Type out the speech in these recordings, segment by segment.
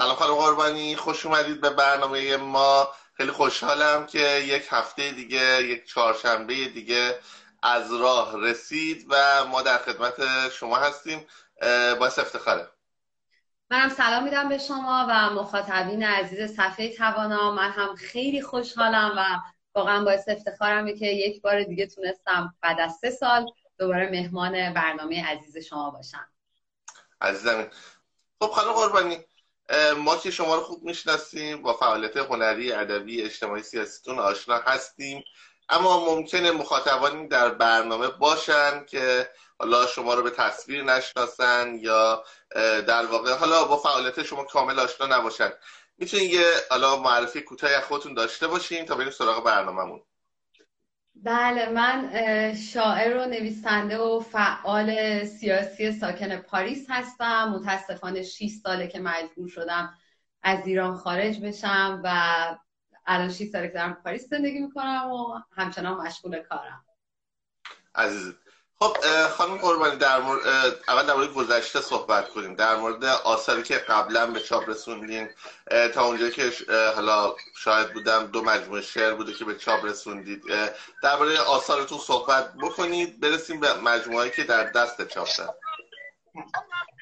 سلام خانم قربانی خوش اومدید به برنامه ما. خیلی خوشحالم که یک هفته دیگه یک چهارشنبه دیگه از راه رسید و ما در خدمت شما هستیم. باعث افتخاره. منم سلام میدم به شما و مخاطبین عزیز صفحه توانا. من هم خیلی خوشحالم و واقعا باعث افتخارم که یک بار دیگه تونستم بعد از سه سال دوباره مهمان برنامه عزیز شما باشم. عزیزم. خب خانم قربانی ما که شما رو خوب می‌شناسیم با فعالیت هنری ادبی اجتماعی سیاسیتون آشنا هستیم. اما ممکنه مخاطبانی در برنامه باشن که حالا شما رو به تصویر نشناسن یا در واقع حالا با فعالیت شما کامل آشنا نباشن. می‌تونین یه حالا معرفی کوتاهی خودتون داشته باشین تا بریم سراغ برنامهمون. بله من شاعر و نویسنده و فعال سیاسی ساکن پاریس هستم. متاسفانه 6 ساله که مجبور شدم از ایران خارج بشم و الان 6 ساله که در پاریس زندگی می‌کنم و همچنان مشغول کارم. عزیز خب خانم قربانی در مورد اول در مورد گذشته صحبت کنیم. در مورد آثاری که قبلا به چاپ رسوندین تا اونجا که حالا شاید بودم دو مجموعه شعر بوده که به چاپ رسوندید. در مورد آثارتون صحبت بکنید. برسیم به مجموعه که در دست چاپ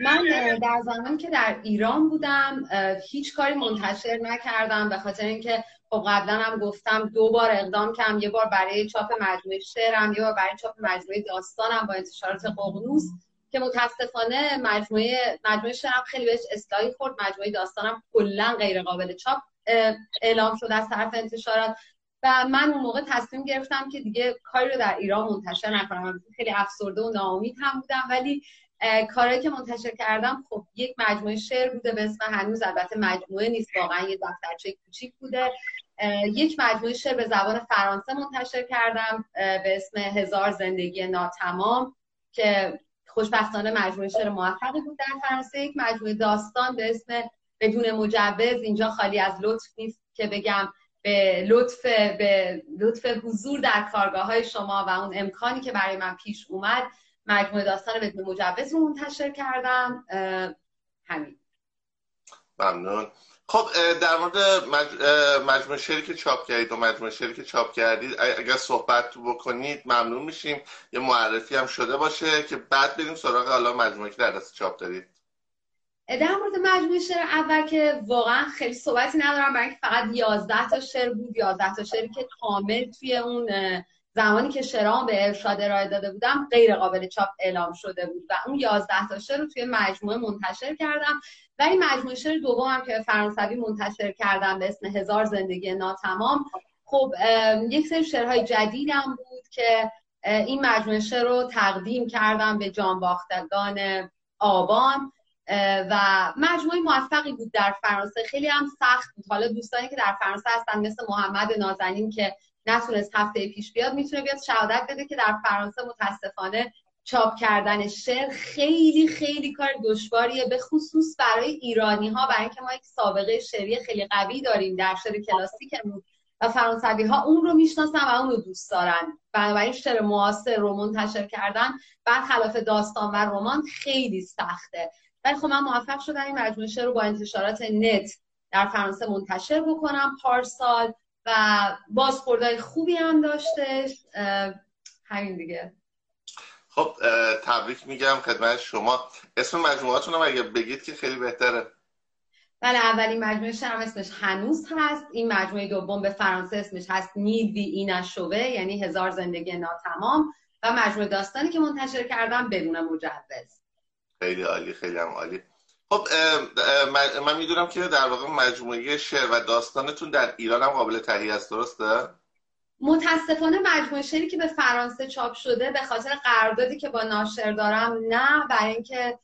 من در زمانی که در ایران بودم هیچ کاری منتشر نکردم به خاطر اینکه خب قبلا هم گفتم دو بار اقدام کردم یه بار برای چاپ مجموعه شعرم یه بار برای چاپ مجموعه داستانم با انتشارات ققنوس که متاسفانه مجموعه مجموعه شعرم خیلی بهش اصلاحی خورد مجموعه داستانم کلا غیر قابل چاپ اعلام شد از طرف انتشارات. و من اون موقع تصمیم گرفتم که دیگه کاری رو در ایران منتشر نکنم. خیلی افسرده و ناامید هم بودم ولی کاری که منتشر کردم خب یک مجموعه شعر بوده به اسم هنوز البته مجموعه نیست واقعا یه دفترچه کوچیک بوده. یک مجموعه شعر به زبان فرانسه منتشر کردم به اسم هزار زندگی ناتمام که خوشبختانه مجموعه شعر موفقی بود در فرانسه. یک مجموعه داستان به اسم بدون مجوز اینجا خالی از لطف نیست که بگم به لطف به لطف حضور در کارگاه های شما و اون امکانی که برای من پیش اومد مجموعه داستان بدون مجوز رو منتشر کردم. همین. ممنون. خب در مورد مجموعه شعری که چاپ کردید و مجموعه شعری که چاپ کردید اگر صحبت بکنید ممنون میشیم. یه معرفی هم شده باشه که بعد بریم سراغ حالا مجموعه که در دست چاپ دارید. در مورد مجموعه شعر اول که واقعا خیلی صحبتی ندارم برای اینکه فقط 11 تا شعر بود 11 تا شعری که کامل توی اون زمانی که شرام به ارشاد ارائه داده بودم غیر قابل چاپ اعلام شده بود و اون 11 تا شعر رو توی مجموعه منتشر کردم. و این مجموعه شعر دومم که فرانسوی منتشر کردم به اسم هزار زندگی ناتمام. خب یک سری شعرهای جدیدم بود که این مجموعه شعر رو تقدیم کردم به جانباختگان آبان. و مجموعه موفقی بود در فرانسه. خیلی هم سخت بود. حالا دوستانی که در فرانسه هستن مثل محمد نازنین که نتونست هفته پیش بیاد می‌تونه بیاد شهادت بده که در فرانسه متاسفانه چاپ کردن شعر خیلی خیلی کار دشواریه به خصوص برای ایرانی ها برای اینکه ما یک سابقه شعری خیلی قوی داریم در شعر کلاسیکمون و فرانسوی ها اون رو می‌شناسن و اون رو دوست دارن. بنابراین شعر معاصر رو منتشر کردن برخلاف داستان و رمان خیلی سخته. ولی خب من موفق شدم این مجموعه شعر رو با انتشارات نت در فرانسه منتشر بکنم. پارسال و بازخوردهای خوبی هم داشتش. همین دیگه. خب تبریک میگم خدمت شما. اسم مجموعاتون هم اگه بگید که خیلی بهتره. بله اولین مجموعه شرم اسمش هنوز هست. این مجموعه دوم به فرانسه اسمش هست نید بی این شوه یعنی هزار زندگی ناتمام. و مجموعه داستانی که منتشر کردم بدون مجوز. خیلی عالی خیلی هم عالی. خب من می‌دونم که در واقع مجموعه شعر و داستانتون در ایران هم قابل تهیه است درسته؟ متاسفانه مجموعه شعری که به فرانسه چاپ شده به خاطر قراردادی که با ناشر دارم نه برای اینکه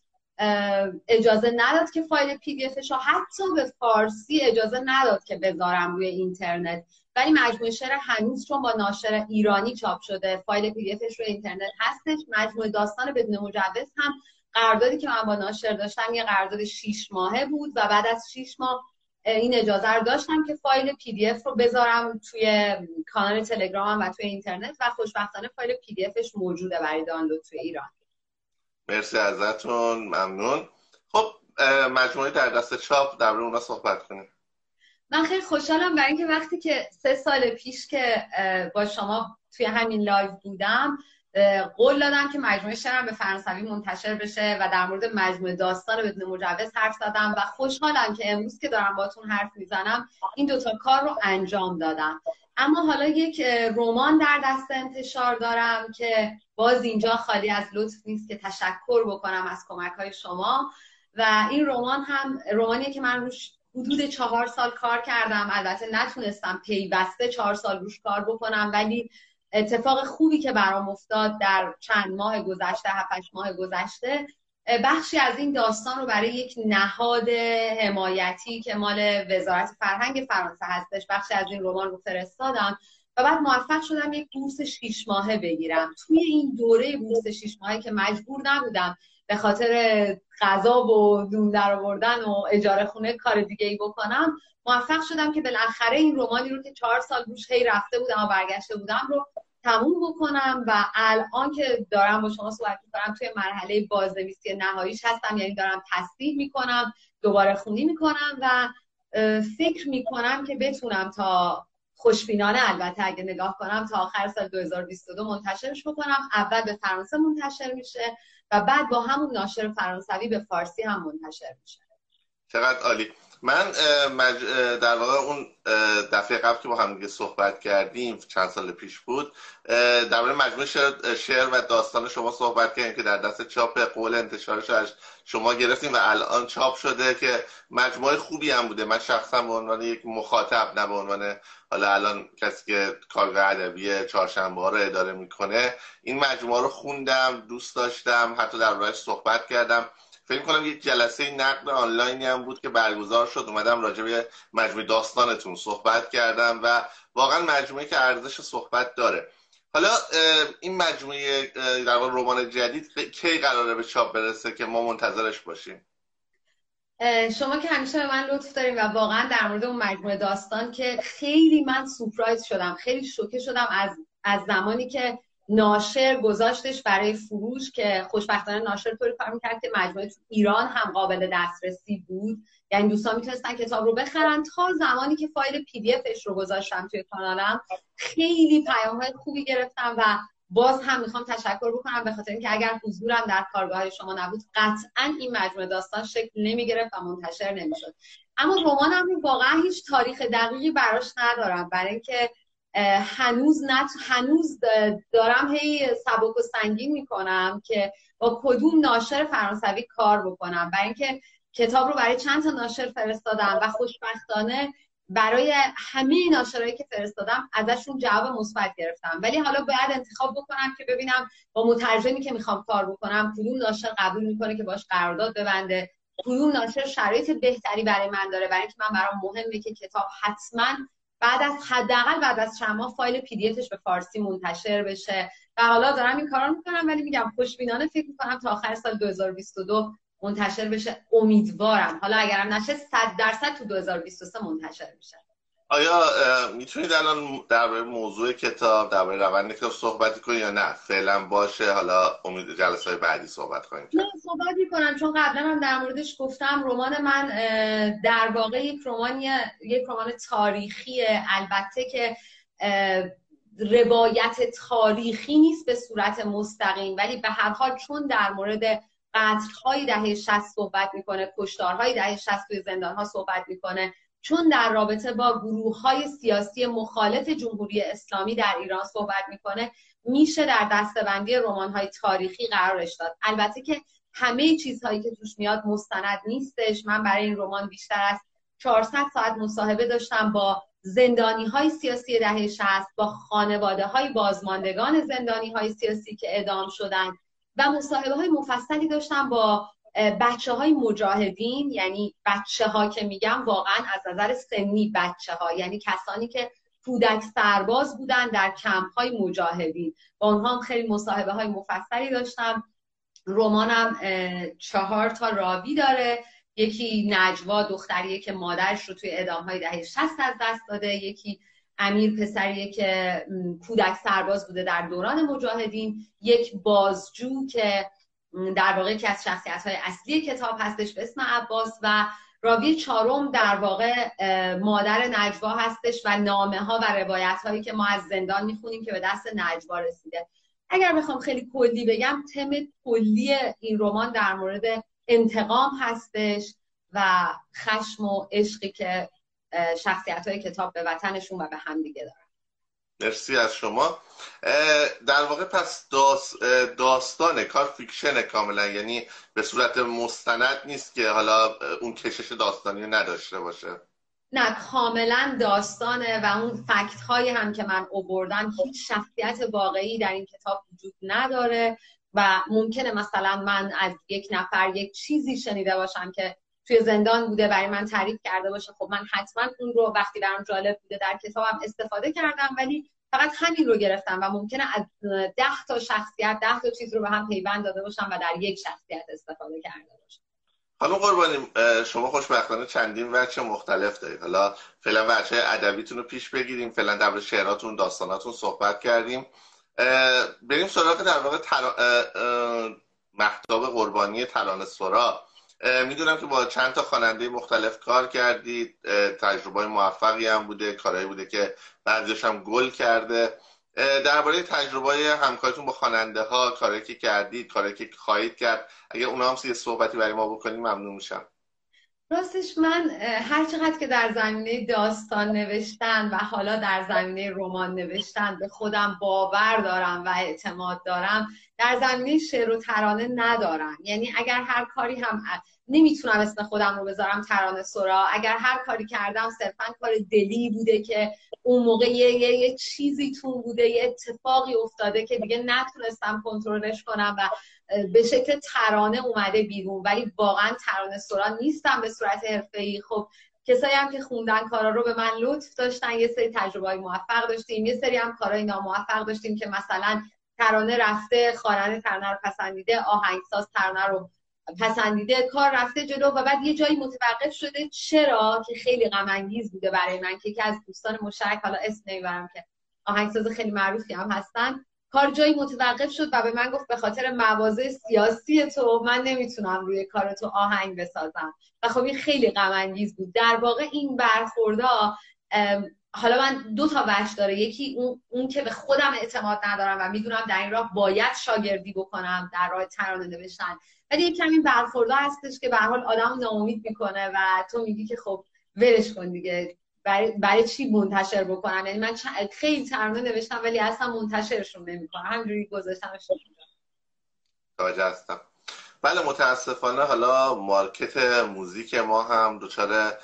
اجازه نداد که فایل پی دی افش حتی به فارسی اجازه نداد که بذارم روی اینترنت ولی مجموعه شعر هنوز چون با ناشر ایرانی چاپ شده فایل PDF ش روی اینترنت هستش مجموعه داستان بدون مجوز هم قراردادی که من با ناشر داشتم یه قرارداد 6 ماهه بود و بعد از 6 ماه این اجازه رو داشتم که فایل PDF رو بذارم توی کانال تلگرامم و توی اینترنت و خوشبختانه فایل PDF ش موجوده برای دانلود توی ایران. مرسی ازتون ممنون. خب مجموعه در دست چاپ در اونا صحبت کنیم. من خیلی خوشحالم برای اینکه وقتی که سه سال پیش که با شما توی همین live بودم قول دادم که مجموعه شعرم به فرانسوی منتشر بشه و در مورد مجموعه داستان بدون مجوز حرف زدم و خوشحالم که امروز که دارم باتون حرف می‌زنم این دوتا کار رو انجام دادم. اما حالا یک رمان در دست انتشار دارم که باز اینجا خالی از لطف نیست که تشکر بکنم از کمک های شما. و این رمان هم رومانیه که من روش حدود چهار سال کار کردم. البته نتونستم پیوسته چهار سال روش کار بکنم ولی اتفاق خوبی که برام افتاد در چند ماه گذشته هفتش ماه گذشته بخشی از این داستان رو برای یک نهاد حمایتی که مال وزارت فرهنگ فرانسه هستش بخشی از این رمان رو فرستادم و بعد موفق شدم یک بورس شیش ماهه بگیرم. توی این دوره بورس شیش ماهه که مجبور نبودم به خاطر غذا و دون در آوردن و اجاره خونه کار دیگه ای بکنم موفق شدم که بالاخره این رومانی رو که چهار سال روش هی رفته بودم و برگشته بودم رو تموم بکنم و الان که دارم با شما صحبت می‌کنم توی مرحله بازنویسی نهاییش هستم یعنی دارم تصدیح می‌کنم دوباره خونی می‌کنم و فکر می‌کنم که بتونم تا خوشبینانه البته اگه نگاه کنم تا آخر سال 2022 منتشرش بکنم. اول به فرانسه منتشر میشه و بعد با همون ناشر فرانسوی به فارسی هم منتشر میشه. چقدر عالی. من در واقع اون دفعه قبل که با هم دیگه صحبت کردیم چند سال پیش بود در مورد مجموعه شعر, و داستان شما صحبت کردیم که در دست چاپ قول انتشارش شما گرفتیم و الان چاپ شده که مجموعه خوبی هم بوده. من شخصا به عنوان یک مخاطب نه به عنوان حالا الان کسی که کارگاه ادبی چهارشنبه رو اداره می‌کنه این مجموعه رو خوندم دوست داشتم حتی در صحبت کردم. فکر کنم یک جلسه نقد آنلاینی هم بود که برگزار شد. اومدم راجع به مجموعه داستانتون صحبت کردم و واقعا مجموعه که ارزش صحبت داره. حالا این مجموعه در رمان جدید کی قراره به چاپ برسه که ما منتظرش باشیم؟ شما که همیشه به من لطف داریم و واقعا در مورد اون مجموعه داستان که خیلی من سورپرایز شدم خیلی شوکه شدم از از زمانی که ناشر گذاشتش برای فروش که خوشبختانه ناشر طوری کار می‌کرد که مجموعه تو ایران هم قابل دسترسی بود. یعنی دوستان می‌تونستن کتاب رو بخرن. تا زمانی که فایل پی دی افش رو گذاشتم توی کانالم خیلی پیام های خوبی گرفتم و باز هم می‌خوام تشکر بکنم. به خاطر اینکه اگر حضورم در کارگاه شما نبود قطعا این مجموعه داستان شکل نمی‌گرفت و منتشر نمی‌شد. اما رمانم واقعا هیچ تاریخ دقیقی براش ندارم. برای اینکه هنوز نت هنوز دارم هی سبک و سنگین می‌کنم که با کدوم ناشر فرانسوی کار بکنم برای اینکه کتاب رو برای چند تا ناشر فرستادم و خوشبختانه برای همه ناشرایی که فرستادم ازشون جواب مثبت گرفتم. ولی حالا باید انتخاب بکنم که ببینم با مترجمی که می‌خوام کار بکنم کدوم ناشر قبول می‌کنه که باش قرارداد ببنده کدوم ناشر شرایط بهتری برای من داره. برای اینکه من برام مهمه که کتاب حتما بعد از حداقل بعد از چند ماه فایل پی دی به فارسی منتشر بشه. و حالا دارم این کارا می‌کنم ولی میگم خوشبینانه فکر می‌کنم تا آخر سال 2022 منتشر بشه. امیدوارم. حالا اگرم نشه 100 درصد تو 2023 منتشر میشه. آیا می‌تونید الان در موضوع کتاب در روند کتاب صحبت کنید یا نه؟ فعلا باشه. حالا امید جلسه های بعدی صحبت کنید نه صحبت می‌کنم. چون قبلا هم در موردش گفتم رمان من در واقع یک رمان یک رمان تاریخی البته که روایت تاریخی نیست به صورت مستقیم. ولی به هر حال چون در مورد قتلهای دهه 60 صحبت می‌کنه کشتارهای دهه 60 توی زندانها صحبت می‌کنه چون در رابطه با گروه های سیاسی مخالف جمهوری اسلامی در ایران صحبت می‌کنه میشه در دستبندی رمان های تاریخی قرارش داد. البته که همه چیزهایی که توش میاد مستند نیستش. من برای این رمان بیشتر از 400 ساعت مصاحبه داشتم با زندانی های سیاسی دهه 60 با خانواده های بازماندگان زندانی های سیاسی که اعدام شدن و مصاحبه های مفصلی داشتم با بچه های مجاهدین یعنی بچه ها که میگم واقعا از نظر سنی بچه ها یعنی کسانی که کودک سرباز بودن در کمپ های مجاهدین. با اونها هم خیلی مصاحبه های مفصلی داشتم. رمانم چهار تا راوی داره. یکی نجوا دختریه که مادرش رو توی ادام های دهه 60 از دست داده. یکی امیر پسریه که کودک سرباز بوده در دوران مجاهدین. یک بازجو که در واقع که از شخصیت های اصلی کتاب هستش به اسم عباس و راوی چهارم در واقع مادر نجوا هستش و نامه ها و روایت هایی که ما از زندان می‌خونیم که به دست نجوا رسیده. اگر بخوام خیلی کلی بگم تم کلی این رمان در مورد انتقام هستش و خشم و عشقی که شخصیت های کتاب به وطنشون و به همدیگه دارن. مرسی از شما. در واقع پس داستان کار fiction کاملا. یعنی به صورت مستند نیست که حالا اون کشش داستانی نداشته باشه. نه کاملا داستانه و اون fact هایی هم که من اووردم هیچ شخصیت واقعی در این کتاب وجود نداره و ممکنه مثلا من از یک نفر یک چیزی شنیده باشم که توی زندان بوده برای من تعریف کرده باشه. خب من حتما اون رو وقتی برام جالب بوده در کتابم استفاده کردم ولی فقط همین رو گرفتم و ممکنه از ده تا شخصیت ده تا چیز رو به هم پیوند داده باشم و در یک شخصیت استفاده کرده باشم. حالا قربانی شما خوشبختانه چندین وجه مختلف دارید. حالا فعلا وجه ادبیتون رو پیش بگیریم فعلا در شعراتون داستاناتون صحبت کردیم. بریم سراغ در واقع محتاب قربانی ترانه سرا. می‌دونم که با چند تا خواننده مختلف کار کردید. تجربه موفقی هم بوده کارهایی بوده که بعضیش هم گل کرده. درباره تجربه همکاریتون با خواننده ها کاری که کردید کاری که خواهید کرد اگر اونا هم یه صحبتی برای ما بکنیم ممنون میشم. راستش من هر چقدر که در زمینه داستان نوشتن و حالا در زمینه رمان نوشتن به خودم باور دارم و اعتماد دارم در زمینه شعر و ترانه ندارم. یعنی اگر هر کاری هم نمی‌تونم اسم خودم رو بذارم ترانه سرا اگر هر کاری کردم صرفا کار دلی بوده که اون موقع یه, یه, چیزی تون بوده یه اتفاقی افتاده که دیگه نتونستم کنترلش کنم و به شکل ترانه اومده بیرون ولی واقعا ترانه سرا نیستم به صورت ای خب کسایی هم که خوندن کارا رو به من لطف داشتن یه سری تجربه های موفق داشتیم یه سری هم کارهای ناموفق داشتیم که مثلا ترانه رفته خواننده ترانه رو پسندیده آهنگساز ترانه رو پسندیده کار رفته جلو و بعد یه جایی متوقف شده. چرا؟ که خیلی غم انگیز بوده برای من که یکی از دوستان مشترک حالا اسم نمی‌برم که آهنگساز خیلی معروفی هم هستن. کار جایی متوقف شد و به من گفت به خاطر مواضع سیاسی تو من نمی‌تونم روی کار تو آهنگ بسازم. و خب این خیلی غم انگیز بود. در واقع این برخوردا حالا من دو تا وجه داره. یکی اون, اون که به خودم اعتماد ندارم و می‌دونم در این راه باید شاگردی بکنم در راه ترانه نوشتن. ولی یک کمی برخورده هستش که به حال آدم ناامید می‌کنه و تو میگی که خب ولش کن دیگه. برای, برای چی منتشر بکنم یعنی من خیلی ترانه نوشتم ولی اصلا منتشرشون نمی‌کنم. همینجوری گذاشتمش هستم. بله متاسفانه حالا مارکت موزیک ما هم دچار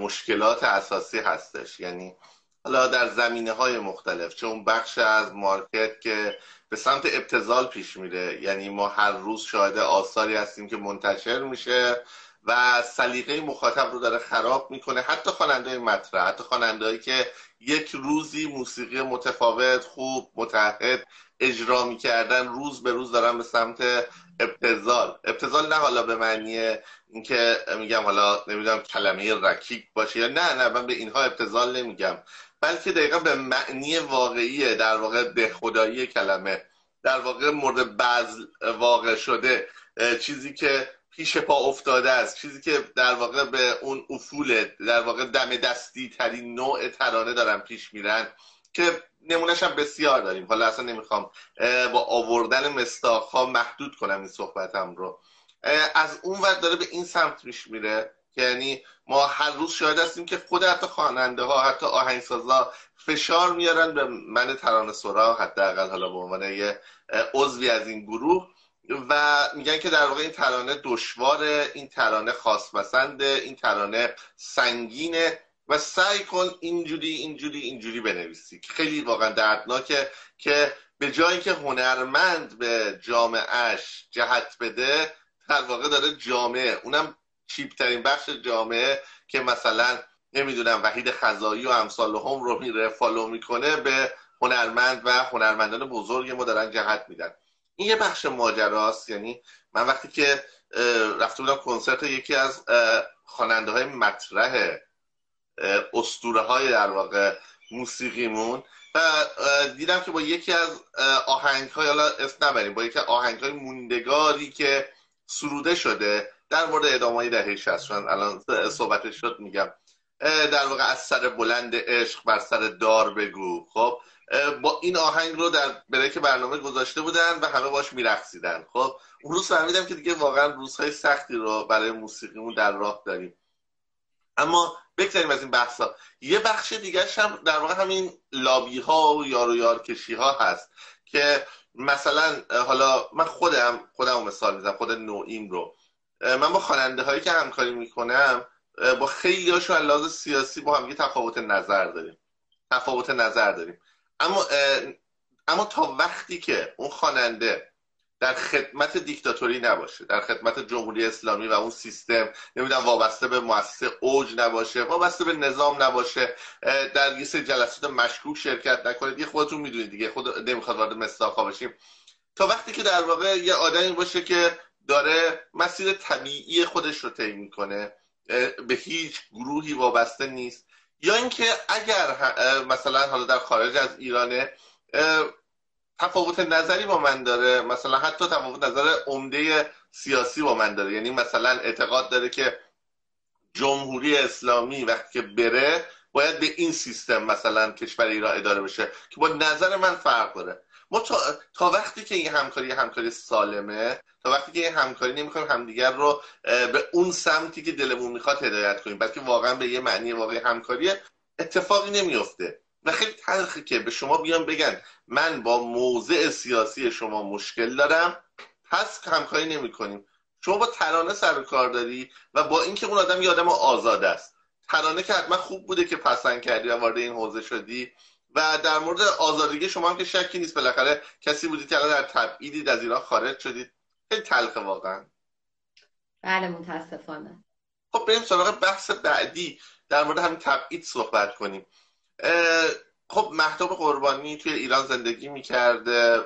مشکلات اساسی هستش. یعنی حالا در زمینه های مختلف چون بخش از مارکت که به سمت ابتزال پیش میره. یعنی ما هر روز شاهد آثاری هستیم که منتشر میشه. و سلیقه مخاطب رو داره خراب می‌کنه. حتی خواننده مطرح حتی خوانندهایی که یک روزی موسیقی متفاوت خوب متحد اجرا می‌کردن روز به روز دارن به سمت ابتزال ابتزال نه حالا به معنی اینکه میگم حالا نمی‌دونم کلمه رکیک باشه یا نه نه من به اینها ابتزال نمیگم. بلکه دقیقا به معنی واقعی در واقع به خدایی کلمه در واقع مورد بعض واقع شده چیزی که پیش پا افتاده است. چیزی که در واقع به اون افول در واقع دم دستی ترین نوع ترانه دارن پیش میرن که نمونهش هم بسیار داریم. حالا اصلا نمی‌خوام با آوردن مستاخ محدود کنم این صحبتم رو. از اون ور داره به این سمت میش میره. یعنی ما هر روز شاهد هستیم که خود حتی خواننده ها حتی آهنگسازا فشار میارن به من ترانه سرا حداقل حالا به عنوان یه عضوی از این گروه. و میگن که در واقع این ترانه دشواره این ترانه خاص پسنده این ترانه سنگینه و سعی کن اینجوری اینجوری اینجوری بنویسی خیلی واقعا دردناکه که به جایی که هنرمند به جامعهش جهت بده در واقع داره جامعه اونم چیپترین بخش جامعه که مثلا نمی‌دونم وحید خزایی و امثال هم رو میره فالو می‌کنه به هنرمند و هنرمندان بزرگ ما دارن جهت میدن. این یه بخش ماجراست. یعنی من وقتی که رفته بودم کنسرت یکی از خواننده های مطرح استوره های در واقع موسیقیمون و دیدم که با یکی از آهنگ های حالا اسم نبریم با یکی از آهنگ های موندگاری که سروده شده در مورد ادامه دهه 60 الان صحبتش شد میگم در واقع از سر بلند عشق بر سر دار بگو. خب با این آهنگ رو در بریک برنامه گذاشته بودن و همه باش میرقصیدن. خب اون روز فهمیدم که دیگه واقعا روزهای سختی رو برای موسیقیمون در راه داریم. اما بگذاریم از این بحثا. یه بخش دیگه هم در واقع همین لابی ها و یار و یار کشی ها هست که مثلا حالا من خودم خودم مثال می‌زنم خود نوعیم رو. من با خواننده هایی که همکاری می‌کنم با خیلی هاشون لحاظ سیاسی با هم تفاوت نظر داریم. تفاوت نظر داریم. اما اما تا وقتی که اون خواننده در خدمت دیکتاتوری نباشه در خدمت جمهوری اسلامی و اون سیستم نمی‌دونم وابسته به مؤسسه اوج نباشه وابسته به نظام نباشه در یه جلسات مشکوک شرکت نکنه دیگه خودتون می‌دونید دیگه خود نمی‌خواد وارد مستاقا بشیم. تا وقتی که در واقع یه آدمی باشه که داره مسیر طبیعی خودش رو طی می‌کنه به هیچ گروهی وابسته نیست. یا اینکه اگر مثلا حالا در خارج از ایرانه تفاوت نظری با من داره مثلا حتی تفاوت نظر عمده سیاسی با من داره. یعنی مثلا اعتقاد داره که جمهوری اسلامی وقتی که بره باید به این سیستم مثلا کشور ایران اداره بشه که با نظر من فرق داره. ما تا, تا وقتی که این همکاری همکاری سالمه تا وقتی که این همکاری نمی‌کنیم همدیگر رو به اون سمتی که دلمون می‌خواد هدایت کنیم. بلکه واقعا به یه معنی واقعی همکاری اتفاقی نمیفته و خیلی تلخه که به شما بیان بگن من با موضع سیاسی شما مشکل دارم. پس همکاری نمی کنیم شما با ترانه سر کار داری و با اینکه اون آدم یه آدم آزاد است. ترانه که حتما خوب بوده که پسند کردی و وارد این حوزه شدی و در مورد آزادگی شما هم که شکی نیست بالاخره کسی بودید که در تبعیدید از ایران خارج شدید. خیلی تلخه واقعا. بله متاسفانه. خب بریم سراغ بحث بعدی. در مورد همین تبعید صحبت کنیم. خب محتوب قربانی توی ایران زندگی می‌کرده.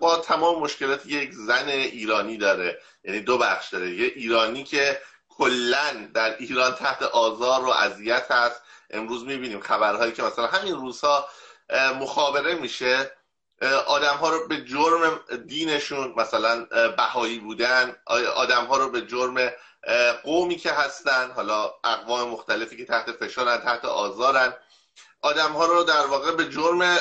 با تمام مشکلات یک زن ایرانی داره. یعنی دو بخش داره. یه ایرانی که کلا در ایران تحت آزار و اذیت هست. امروز می‌بینیم خبرهایی که مثلا همین روزها مخابره میشه. آدم ها رو به جرم دینشون مثلا بهایی بودن. آدم ها رو به جرم قومی که هستن حالا اقوام مختلفی که تحت فشارن تحت آزارن. آدم ها رو در واقع به جرم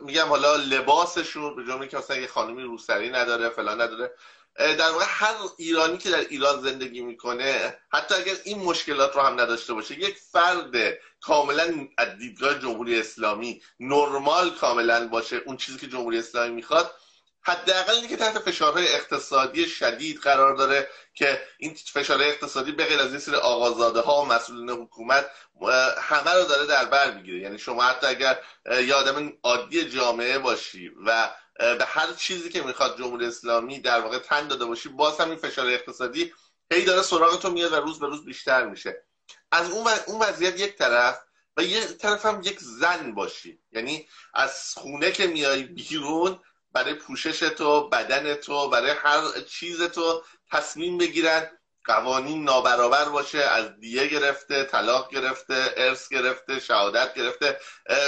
میگم حالا لباسشون به جرمی که مثلا یه خانمی روسری نداره فلان نداره. در واقع هر ایرانی که در ایران زندگی می‌کنه حتی اگر این مشکلات رو هم نداشته باشه یک فرد کاملا از دیدگاه جمهوری اسلامی نرمال کاملا باشه اون چیزی که جمهوری اسلامی می‌خواد حداقل اینه که تحت فشارهای اقتصادی شدید قرار داره که این فشارهای اقتصادی به غیر از این سری آقازاده ها و مسئولین حکومت همه رو داره در بر می‌گیره. یعنی شما حتی اگر یه آدم عادی جامعه باشی و به هر چیزی که می‌خواد جمهوری اسلامی در واقع تن داده باشی باز هم این فشار اقتصادی هی داره سراغ تو میاد و روز به روز بیشتر میشه. از اون اون وضعیت یک طرف و یه طرف هم یک زن باشی. یعنی از خونه که میای بیرون برای پوشش تو بدن تو برای هر چیز تو تصمیم بگیرن قوانین نابرابر باشه از دیه گرفته طلاق گرفته ارث گرفته شهادت گرفته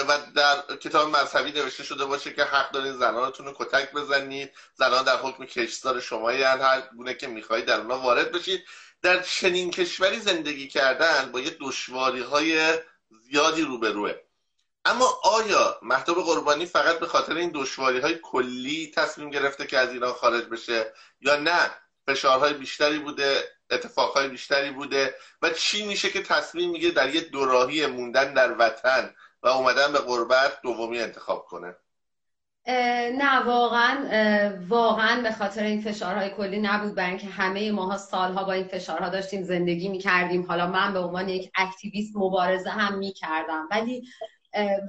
و در کتاب مذهبی نوشته شده باشه که حق دارید زنانتون رو کتک بزنید. زنان در حکم کشتار شما هر گونه که می‌خواهید در اونا وارد بشید. در چنین کشوری زندگی کردن با یه دشواری های زیادی روبروه. اما آیا محتوب قربانی فقط به خاطر این دشواری های کلی تصمیم گرفته که از ایران خارج بشه یا نه؟ فشارهای بیشتری بوده اتفاقهای بیشتری بوده و چی میشه که تصمیم میگه در یه دوراهی موندن در وطن و اومدن به قربت دومی انتخاب کنه؟ نه واقعا واقعا به خاطر این فشارهای کلی نبود. برای اینکه همه ماها سالها با این فشارها داشتیم زندگی می‌کردیم. حالا من به عنوان یک اکتیویست مبارزه هم می‌کردم. ولی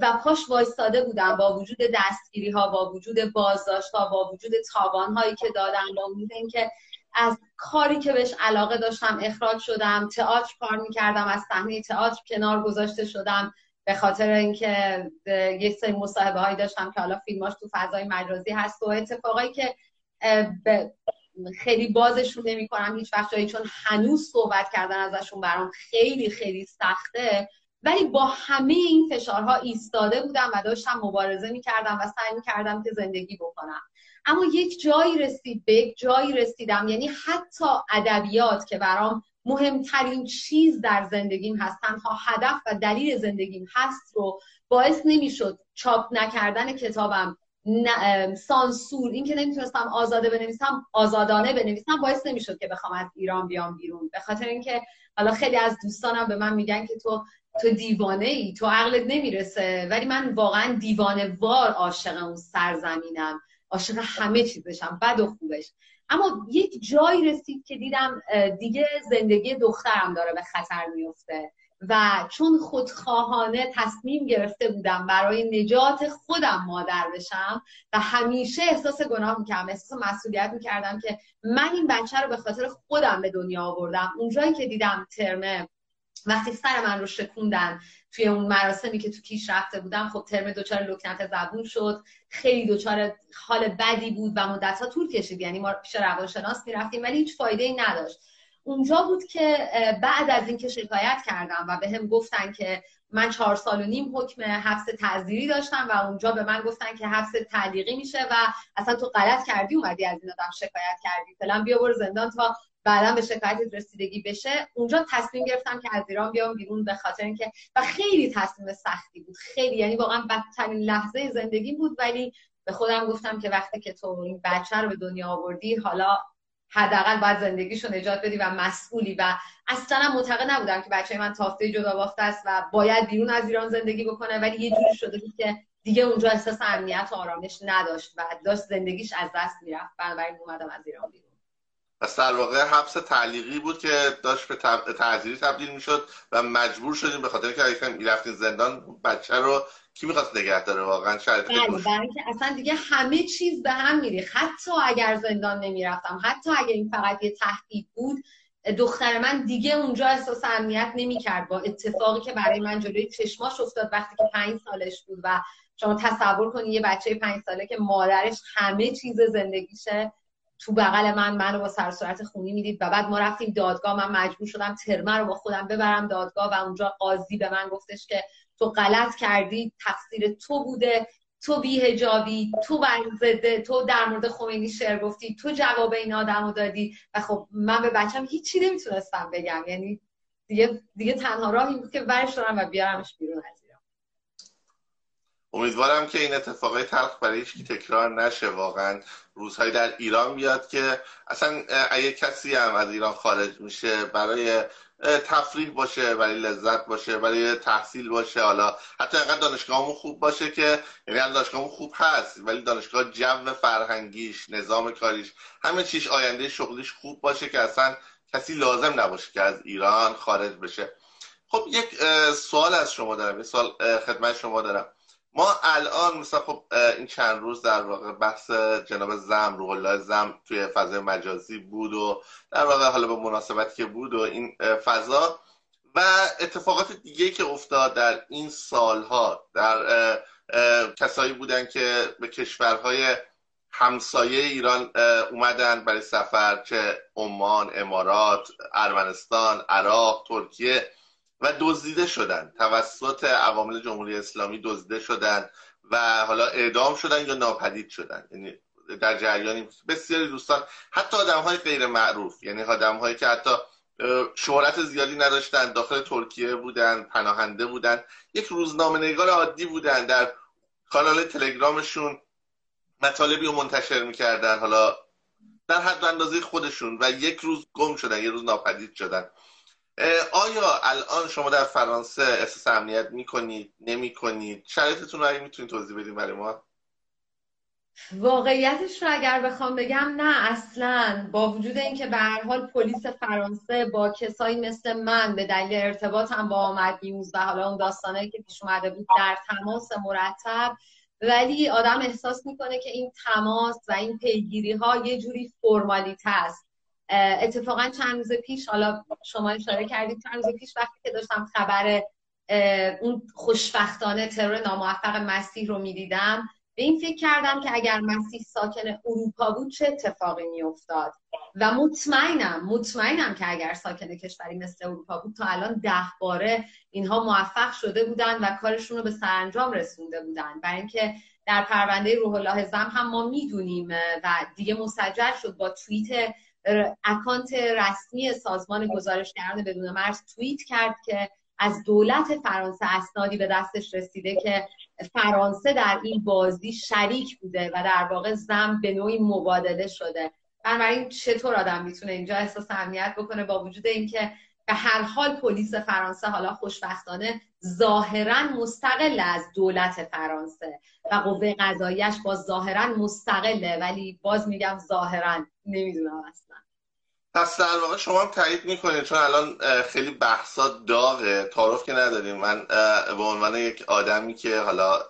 و پاش وایستاده بودم با وجود دستگیری ها با وجود بازداشت ها با وجود تاوان هایی که دادن با وجود اینکه از کاری که بهش علاقه داشتم اخراج شدم تئاتر کار می‌کردم از صحنه تئاتر کنار گذاشته شدم به خاطر اینکه یک سری مصاحبه هایی داشتم که حالا فیلماش تو فضای مجازی هست و اتفاقایی که خیلی بازشون نمی کنم هیچ وقت جایی چون هنوز صحبت کردن ازشون برام خیلی خیلی سخته. ولی با همه این فشارها ایستاده بودم و داشتم مبارزه می‌کردم و سعی می‌کردم که زندگی بکنم. اما یک جایی رسید به یک جایی رسیدم. یعنی حتی ادبیات که برام مهمترین چیز در زندگیم هست تنها هدف و دلیل زندگیم هست رو باعث نمی‌شد چاپ نکردن کتابم سانسور این که نمی‌تونستم آزاده بنویسم آزادانه بنویسم باعث نمی‌شد که بخوام از ایران بیام بیرون. به خاطر اینکه حالا خیلی از دوستانم به من میگن که تو تو دیوانه ای تو عقلت نمی‌رسه. ولی من واقعا دیوانه وار عاشق اون سرزمینم. عاشق همه چیزشم بد و خوبش. اما یک جایی رسید که دیدم دیگه زندگی دخترم داره به خطر میفته و چون خودخواهانه تصمیم گرفته بودم برای نجات خودم مادر بشم و همیشه احساس گناه می‌کردم احساس مسئولیت می‌کردم که من این بچه رو به خاطر خودم به دنیا آوردم. اونجایی که دیدم ترمه وقتی سر من رو شکوندن توی اون مراسمی که تو کیش رفته بودم خب ترم دوچار لکنت زبون شد. خیلی دوچار حال بدی بود و مدت ها طول کشید. یعنی ما پیش روانشناس می‌رفتیم ولی هیچ فایده ای نداشت. اونجا بود که بعد از اینکه شکایت کردم و به هم گفتن که من چهار سال و نیم حکم حبس تعذیری داشتم و اونجا به من گفتن که حبس تعلیقی میشه و اصلا تو غلط کردی اومدی از این آدم شکایت کردی. فلان بیا برو زندان تا بعدا به شکایت رسیدگی بشه. اونجا تصمیم گرفتم که از ایران بیام بیرون به خاطر اینکه و خیلی تصمیم سختی بود. خیلی یعنی واقعا بدترین لحظه زندگی بود ولی به خودم گفتم که وقتی که تو این بچه رو به دنیا آوردی حالا حداقل باید زندگیشو نجات بدی و مسئولی. و اصلا معتقد نبودم که بچه من تافته جدا بافته است و باید بیرون از ایران زندگی بکنه ولی یه جوری شده بود که دیگه اونجا احساس امنیت و آرامش نداشت و داشت زندگیش از دست می‌رفت. بنابراین اومدم از ایران بیرون. پس در واقع حبس تعلیقی بود که داشت به تعذیری تبدیل می‌شد و مجبور شدیم به خاطر که اگه می‌رفتین زندان بچه رو کی می‌خواست نگه داره واقعا؟ شرط بله برای که اصلا دیگه همه چیز به هم میری حتی اگر زندان نمی‌رفتم حتی اگر این فقط یه تهدید بود دختر من دیگه اونجا احساس امنیت نمی‌کرد با اتفاقی که برای من جلوی چشماش افتاد وقتی که پنج سالش بود و شما تصور کنید یه بچه پنج ساله که مادرش همه چیز زندگیشه. تو بغل من منو با سر صورت خونی می‌دید و بعد ما رفتیم دادگاه. من مجبور شدم ترمه رو با خودم ببرم دادگاه و اونجا قاضی به من گفتش که تو غلط کردی تقصیر تو بوده تو بیهجابی تو ضده تو در مورد خمینی شعر گفتی تو جواب این آدم رو دادی. و خب من به بچم هیچی نمی‌تونستم بگم. یعنی دیگه, دیگه تنها راه این بود که برش دارم و بیارمش بیرون از امیدوارم که این اتفاقای تلخ برای هیچکی تکرار نشه. واقعا روزهایی در ایران بیاد که اصلا اگه کسی هم از ایران خارج میشه برای تفریح باشه برای لذت باشه برای تحصیل باشه حالا حتی اینقدر دانشگاهمون خوب باشه که یعنی دانشگاهمون خوب هست ولی دانشگاه جو فرهنگیش نظام کاریش همه چیش آینده شغلیش خوب باشه که اصلا کسی لازم نباشه که از ایران خارج بشه. خب یک سوال از شما دارم یه سوال خدمت شما دارم. ما الان مثلا خب این چند روز در واقع بحث جناب زم روح الله زم توی فضای مجازی بود و در واقع حالا به مناسبتی که بود و این فضا. و اتفاقات دیگه که افتاد در این سالها در کسایی بودن که به کشورهای همسایه ایران اومدن برای سفر چه عمان امارات ارمنستان عراق ترکیه. و دزدیده شدن. توسط عوامل جمهوری اسلامی دزدیده شدن و حالا اعدام شدن یا ناپدید شدن. یعنی در جریانی بسیاری دوستان حتی آدم های غیر معروف یعنی آدم هایی که حتی شهرت زیادی نداشتن داخل ترکیه بودن پناهنده بودن یک روزنامه نگار عادی بودن. در کانال تلگرامشون مطالبی رو منتشر می‌کردن حالا در حد اندازه خودشون و یک روز گم شدن یک روز ناپدید شدن. آیا الان شما در فرانسه احساس امنیت می‌کنید؟ نمی‌کنید؟ شرایطتون رو می‌تونید توضیح بدید برای ما. واقعیتش رو اگر بخوام بگم نه اصلا. با وجود اینکه به هر حال پلیس فرانسه با کسایی مثل من به دلیل ارتباطم با آمد نیوز و حالا اون داستانه که پیش اومده بود در تماس مرتب ولی آدم احساس می‌کنه که این تماس و این پیگیری ها یه جوری فرمالیته است. اتفاقا چند روز پیش حالا شما اشاره کردید چند روز پیش وقتی که داشتم خبر اون خوشبختانه ترور ناموفق مسیح رو می‌دیدم به این فکر کردم که اگر مسیح ساکن اروپا بود چه اتفاقی میافتاد؟ و مطمئنم مطمئنم که اگر ساکن کشوری مثل اروپا بود تا الان ده باره اینها موفق شده بودن و کارشون رو به سرانجام رسونده بودن برای اینکه در پرونده روح الله زم هم ما می‌دونیم و دیگه مسجل شد با توییت اکانت رسمی سازمان گزارشگران بدون مرز توییت کرد که از دولت فرانسه اسنادی به دستش رسیده که فرانسه در این بازی شریک بوده و در واقع زم به نوعی مبادله شده. بنابراین چطور آدم می‌تونه اینجا احساس امنیت بکنه با وجود اینکه به هر حال پلیس فرانسه حالا خوشبختانه ظاهرا مستقل از دولت فرانسه و قوه قضاییش با ظاهرا مستقله ولی باز میگم ظاهرا نمی‌دونم اصلا. پس در واقع شما هم تایید می‌کنید چون الان خیلی بحثا داغه. تعارف که نداریم. من به عنوان یک آدمی که حالا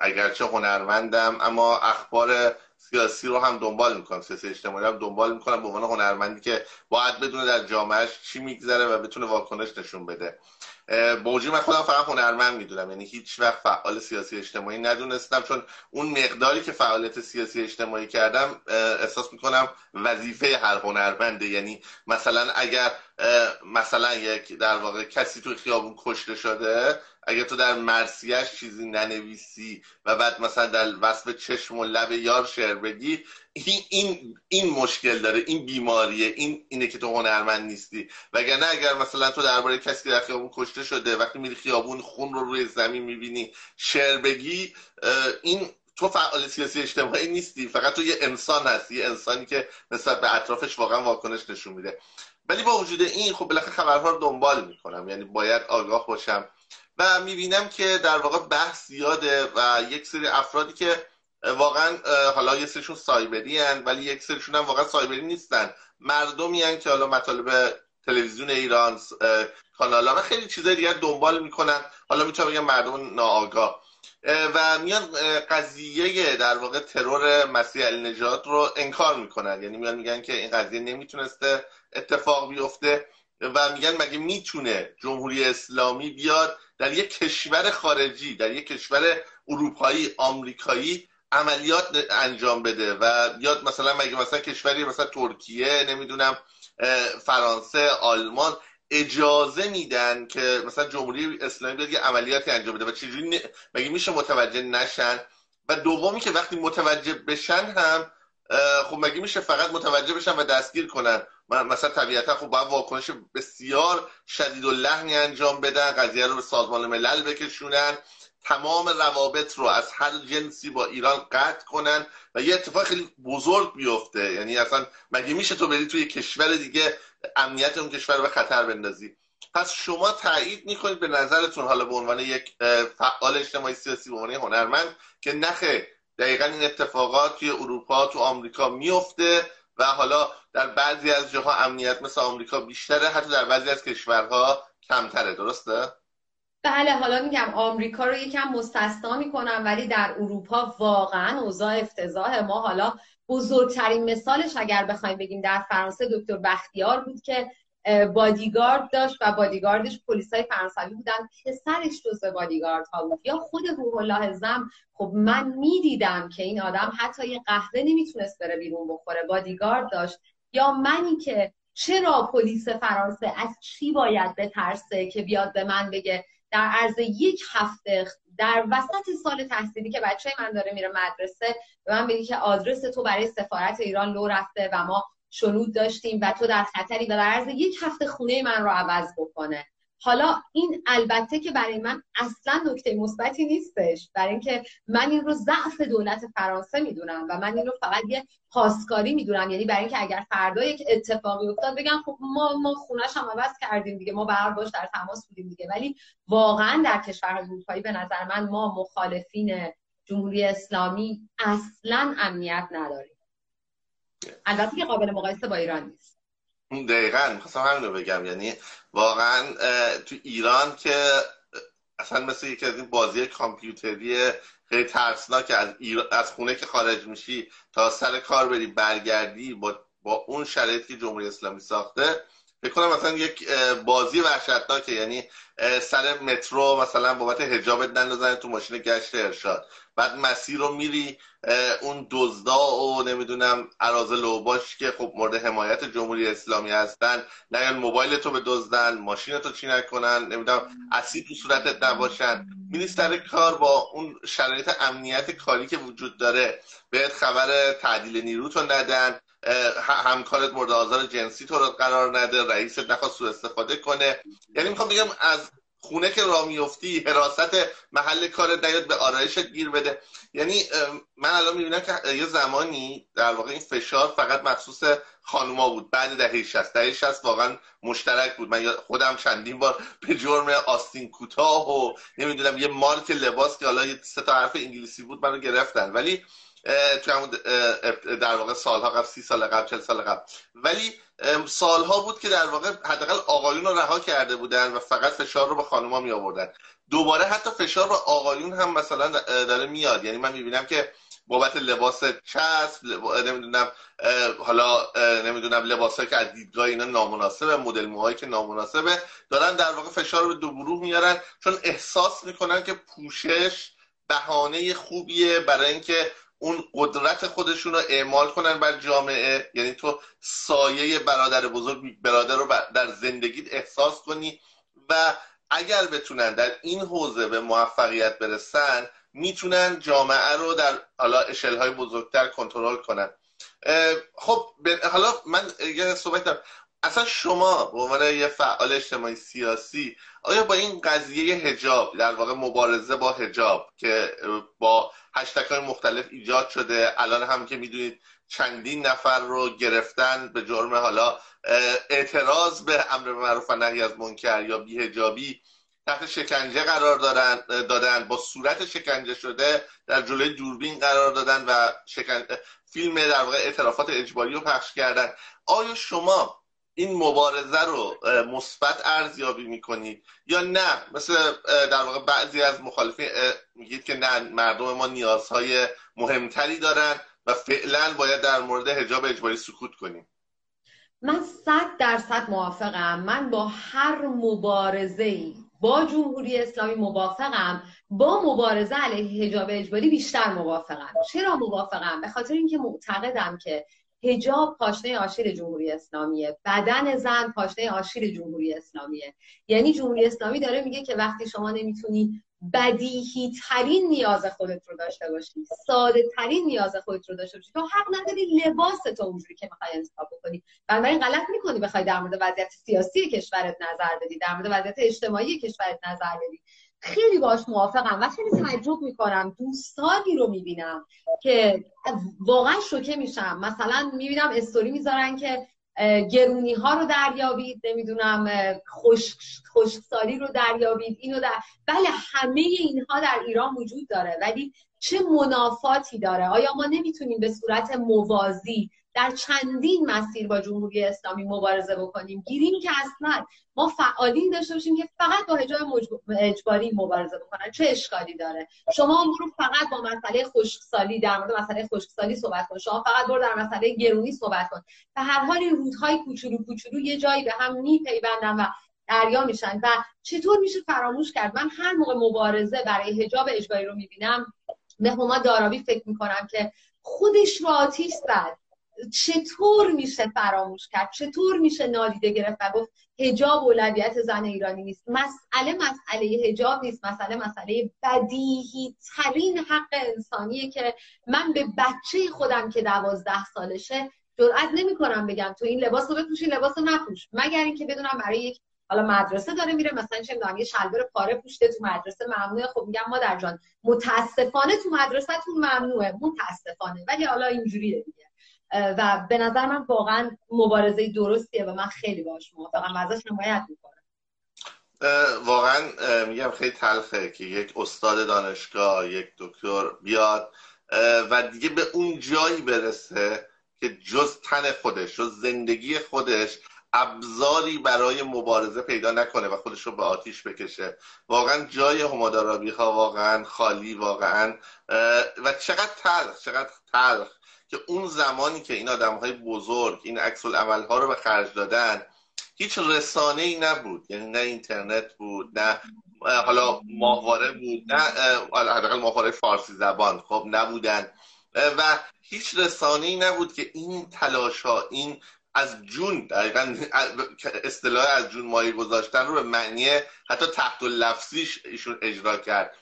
اگرچه هنرمندم اما اخبار سیاسی رو هم دنبال می‌کنم سیاسی اجتماعی هم دنبال می‌کنم. به عنوان هنرمندی که باید بدونه در جامعهش چی میگذره و بتونه واکنش نشون بده. وجود من خودم فقط هنرمند می‌دونم. یعنی هیچ وقت فعال سیاسی اجتماعی ندونستم چون اون مقداری که فعالیت سیاسی اجتماعی کردم احساس می‌کنم وظیفه هر هنرمنده. یعنی مثلا اگر مثلا یک در واقع کسی تو خیابون کشته شده اگر تو در مرسیش چیزی ننویسی و بعد مثلا در وصف چشم و لب یار شعر بگی این, این, این مشکل داره این بیماریه این اینه که تو هنرمند نیستی. وگرنه اگر مثلا تو درباره کسی که در خیابون کشته شده وقتی میری خیابون خون رو روی زمین می‌بینی شعر بگی این تو فعال سیاسی اجتماعی نیستی. فقط تو یه انسان هستی یه انسانی که نسبت به اطرافش واقعا واکنش نشون میده. ولی با وجود این خب بالاخره خبرها رو دنبال می‌کنم. یعنی باید آگاه باشم. و می‌بینم که در واقع بحث زیاده و یک سری افرادی که واقعا حالا یه سریشون سایبری هن ولی یک سریشون هم واقعا سایبری نیستن. مردمی هن که حالا مطالب تلویزیون ایران کانال ها خیلی چیزای دیگر دنبال می‌کنن. حالا می‌تونم بگم مردم ناآگاه. و میان قضیه در واقع ترور مسیح نجات رو انکار می‌کنن. یعنی میان میگن که این قضیه نمی‌تونسته اتفاق بیفته و میگن مگه می‌تونه جمهوری اسلامی بیاد در یک کشور خارجی در یک کشور اروپایی آمریکایی عملیات انجام بده و بیاد مثلا مگه مثلا کشوری مثلا ترکیه نمی‌دونم فرانسه آلمان اجازه میدن که مثلا جمهوری اسلامی بیاد یه عملیاتی انجام بده و چجوری مگه میشه متوجه نشن؟ و دومی که وقتی متوجه بشن هم خب مگه میشه فقط متوجه بشن و دستگیر کنن؟ مثلا طبیعتا خب باید واکنش بسیار شدید و لحنی انجام بدن قضیه رو به سازمان ملل بکشونن. تمام روابط رو از هر جنسی با ایران قطع کنن و یه اتفاق خیلی بزرگ بیفته. یعنی اصلا مگه میشه تو بری توی کشور دیگه امنیت اون کشور رو به خطر بندازی؟ پس شما تایید می‌کنید به نظرتون حالا به عنوان یک فعال اجتماعی سیاسی به عنوان هنرمند که نخه دقیقا این اتفاقات توی اروپا تو آمریکا میفته و حالا در بعضی از جاها امنیت مثل آمریکا بیشتره حتی در بعضی از کشورها کمتره درسته؟ بله حالا میگم آمریکا رو یکم مستثنا می‌کنم ولی در اروپا واقعا اوضاع افتضاح ما حالا بزرگترین مثالش اگر بخوایم بگیم در فرانسه دکتر بختیار بود که بادیگارد داشت و بادیگاردش پلیسای فرانسوی بودن. پسرش جزو بادیگارد ها بود. یا خود روح الله زم. خب من می‌دیدم که این آدم حتی یه قهوه نمی‌تونست بره بیرون بخوره. بادیگارد داشت. یا منی که چرا پلیس فرانسه از چی باید بترسه که بیاد به من بگه در عرض یک هفته در وسط سال تحصیلی که بچه من داره میره مدرسه به من بگی که آدرس تو برای سفارت ایران لو رفته و ما شنود داشتیم و تو در خطری و در عرض یک هفته خونه من رو عوض بکنه. حالا این البته که برای من اصلا نکته مثبتی نیستش. برای اینکه من این رو ضعف دولت فرانسه می‌دونم و من این رو فقط یه پاسکاری می‌دونم. یعنی برای اینکه اگر فردا یک اتفاقی افتاد بگم خب ما ما خونش هم عوض کردیم دیگه. ما به باش در تماس بودیم دیگه. ولی واقعا در کشورهای اروپایی به نظر من ما مخالفین جمهوری اسلامی اصلا امنیت نداریم. البته که قابل مقایسه با ایران نیست. دقیقا می‌خواستم همین رو بگم. یعنی واقعا تو ایران که اصلا مثل یکی از این بازی کامپیوتری خیلی ترسناک از, از خونه که خارج میشی تا سر کار بری برگردی با, با اون شرایطی که جمهوری اسلامی ساخته فکر مثلا یک بازی وحشتناکه. یعنی سر مترو مثلا بابت حجابت نندازن تو ماشین گشت ارشاد. بعد مسیر رو میری اون دزدا و نمی‌دونم ارازل و باش که خب مورد حمایت جمهوری اسلامی هستن. نیان موبایل تو به دزدن ماشین تو چی نکنن نمی‌دونم اسید تو صورتت نباشن. میری سر کار با اون شرایط امنیت کاری که وجود داره. بهت خبر تعدیل نیرو تو ندن. همکارت مورد آزار جنسی تو رو قرار نده رئیست نخواست سو استفاده کنه. یعنی می‌خوام بگم از خونه که را میفتی حراست محل کار نیاد به آرایش گیر بده. یعنی من الان می‌بینم که یه زمانی در واقع این فشار فقط مخصوص خانوما بود. بعد دهه 60 دهه 60 واقعا مشترک بود. من خودم چندین بار به جرم آستین کوتاه و نمی‌دونم یه مارک لباس که حالا سه تا حرف انگلیسی بود منو گرفتن. ولی توی همون در واقع سالها قبل سی سال قبل چل سال قبل. ولی سالها بود که در واقع حداقل آقایون رو رها کرده بودن و فقط فشار رو به خانوما می آوردن دوباره حتی فشار رو آقایون هم مثلا داره میاد. یعنی من می‌بینم که بابت لباس چسب نمی‌دونم حالا نمی‌دونم لباس که از دیدگاه اینا نامناسبه مدل موهایی که نامناسبه دارن در واقع فشار رو به دو گروه میارن. چون احساس می‌کنن که پوشش بهانه خوبیه برای اینکه اون قدرت خودشون رو اعمال کنن بر جامعه. یعنی تو سایه برادر بزرگ برادر رو در زندگیت احساس کنی و اگر بتونن در این حوزه به موفقیت برسن می‌تونن جامعه رو در حالا اشل های بزرگتر کنترل کنن. خب حالا من یه صحبت دارم. اصلا شما به عنوان یه فعال اجتماعی سیاسی آیا با این قضیه هجاب در واقع مبارزه با هجاب که با هشتک های مختلف ایجاد شده الان هم که می‌دونید چندین نفر رو گرفتن به جرم حالا اعتراض به امر معروف و نهی از منکر یا بیهجابی تحت شکنجه قرار دارن دادن با صورت شکنجه شده در جلوی دوربین قرار دادن و شکن... فیلم در واقع اعترافات اجباری رو پخش کردن. آیا شما این مبارزه رو مثبت ارزیابی می‌کنید یا نه؟ مثل در واقع بعضی از مخالفین میگید که نه مردم ما نیازهای مهمتری دارن و فعلا باید در مورد حجاب اجباری سکوت کنیم. من صد درصد موافقم. من با هر مبارزه ای با جمهوری اسلامی موافقم. با مبارزه علیه حجاب اجباری بیشتر موافقم. چرا موافقم؟ به خاطر اینکه معتقدم که هجاب پاشنه آشیل جمهوری اسلامیه. بدن زن پاشنه آشیل جمهوری اسلامیه. یعنی جمهوری اسلامی داره میگه که وقتی شما نمی‌تونی بدیهی ترین نیاز خودت رو داشته باشی ساده ترین نیاز خودت رو داشته باشی تو حق نداری لباس تو اونجوری که می‌خوای انتخاب بکنی. بنابراین غلط می‌کنی بخوای در مورد وضعیت سیاسی کشورت نظر بدی در مورد وضعیت اجتماعی کشورت نظر بدی. خیلی باش موافقم و خیلی تعجب می‌کنم. دوستانی رو می‌بینم که واقعا شوکه میشم. مثلا می‌بینم استوری می‌ذارن که گرونی ها رو دریابید نمی‌دونم خشکسالی رو دریابید اینو در بله همه اینها در ایران وجود داره ولی چه منافاتی داره؟ آیا ما نمی‌تونیم به صورت موازی در چندین مسیر با جمهوری اسلامی مبارزه بکنیم. گیریم که اصلا ما فعالین داشته باشیم که فقط با حجاب اجباری مبارزه بکنن. چه اشکالی داره؟ شما برو فقط با مسئله خشکسالی در مورد مسئله خشکسالی صحبت کن. شما فقط برو در مسئله گرونی صحبت کن. به هر حال این رودهای کوچولو کوچولو یه جایی به هم میپیوندن و دریا میشن و چطور میشه فراموش کرد؟ من هر موقع مبارزه برای حجاب اجباری رو می‌بینم به هما داراوی فکر می‌کنم که خودش رو آتیش زد. چطور میشه فراموش کرد؟ چطور میشه نادیده گرفت و گفت هجاب اولویت زن ایرانی نیست؟ مسئله مسئله هجاب نیست مسئله مسئله بدیهی ترین حق انسانیه که من به بچه خودم که دوازده سالشه جرئت نمی‌کنم بگم تو این لباس رو بپوش این لباس رو نپوش. مگر اینکه بدونم برای یک حالا مدرسه داره میره مثلا چه می‌دونم یه شلوار پاره پوشته تو مدرسه ممنوعه. خب میگم مادر جان متاسفانه تو مدرسهتون ممنوعه متاسفانه ولی حالا اینجوریه دیگه. و به نظر من واقعا مبارزه درستیه و من خیلی باش موافقم و ازش حمایت می‌کنم. واقعا میگم خیلی تلخه که یک استاد دانشگاه یک دکتر بیاد و دیگه به اون جایی برسه که جز تن خودش جز زندگی خودش ابزاری برای مبارزه پیدا نکنه و خودش رو به آتیش بکشه. واقعا جای همادارابی ها واقعا خالی واقعا و چقدر تلخ چقدر تلخ. که اون زمانی که این آدم های بزرگ این عکس ها رو به خرج دادن هیچ رسانه ای نبود. یعنی نه اینترنت بود نه حالا ماهواره بود نه حداقل ماهواره فارسی زبان خب نبودن. و هیچ رسانه ای نبود که این تلاش ها این از جون دقیقا اصطلاح از جون مایه گذاشتن رو به معنی حتی تحت و لفظیش ایشون اجرا کرد.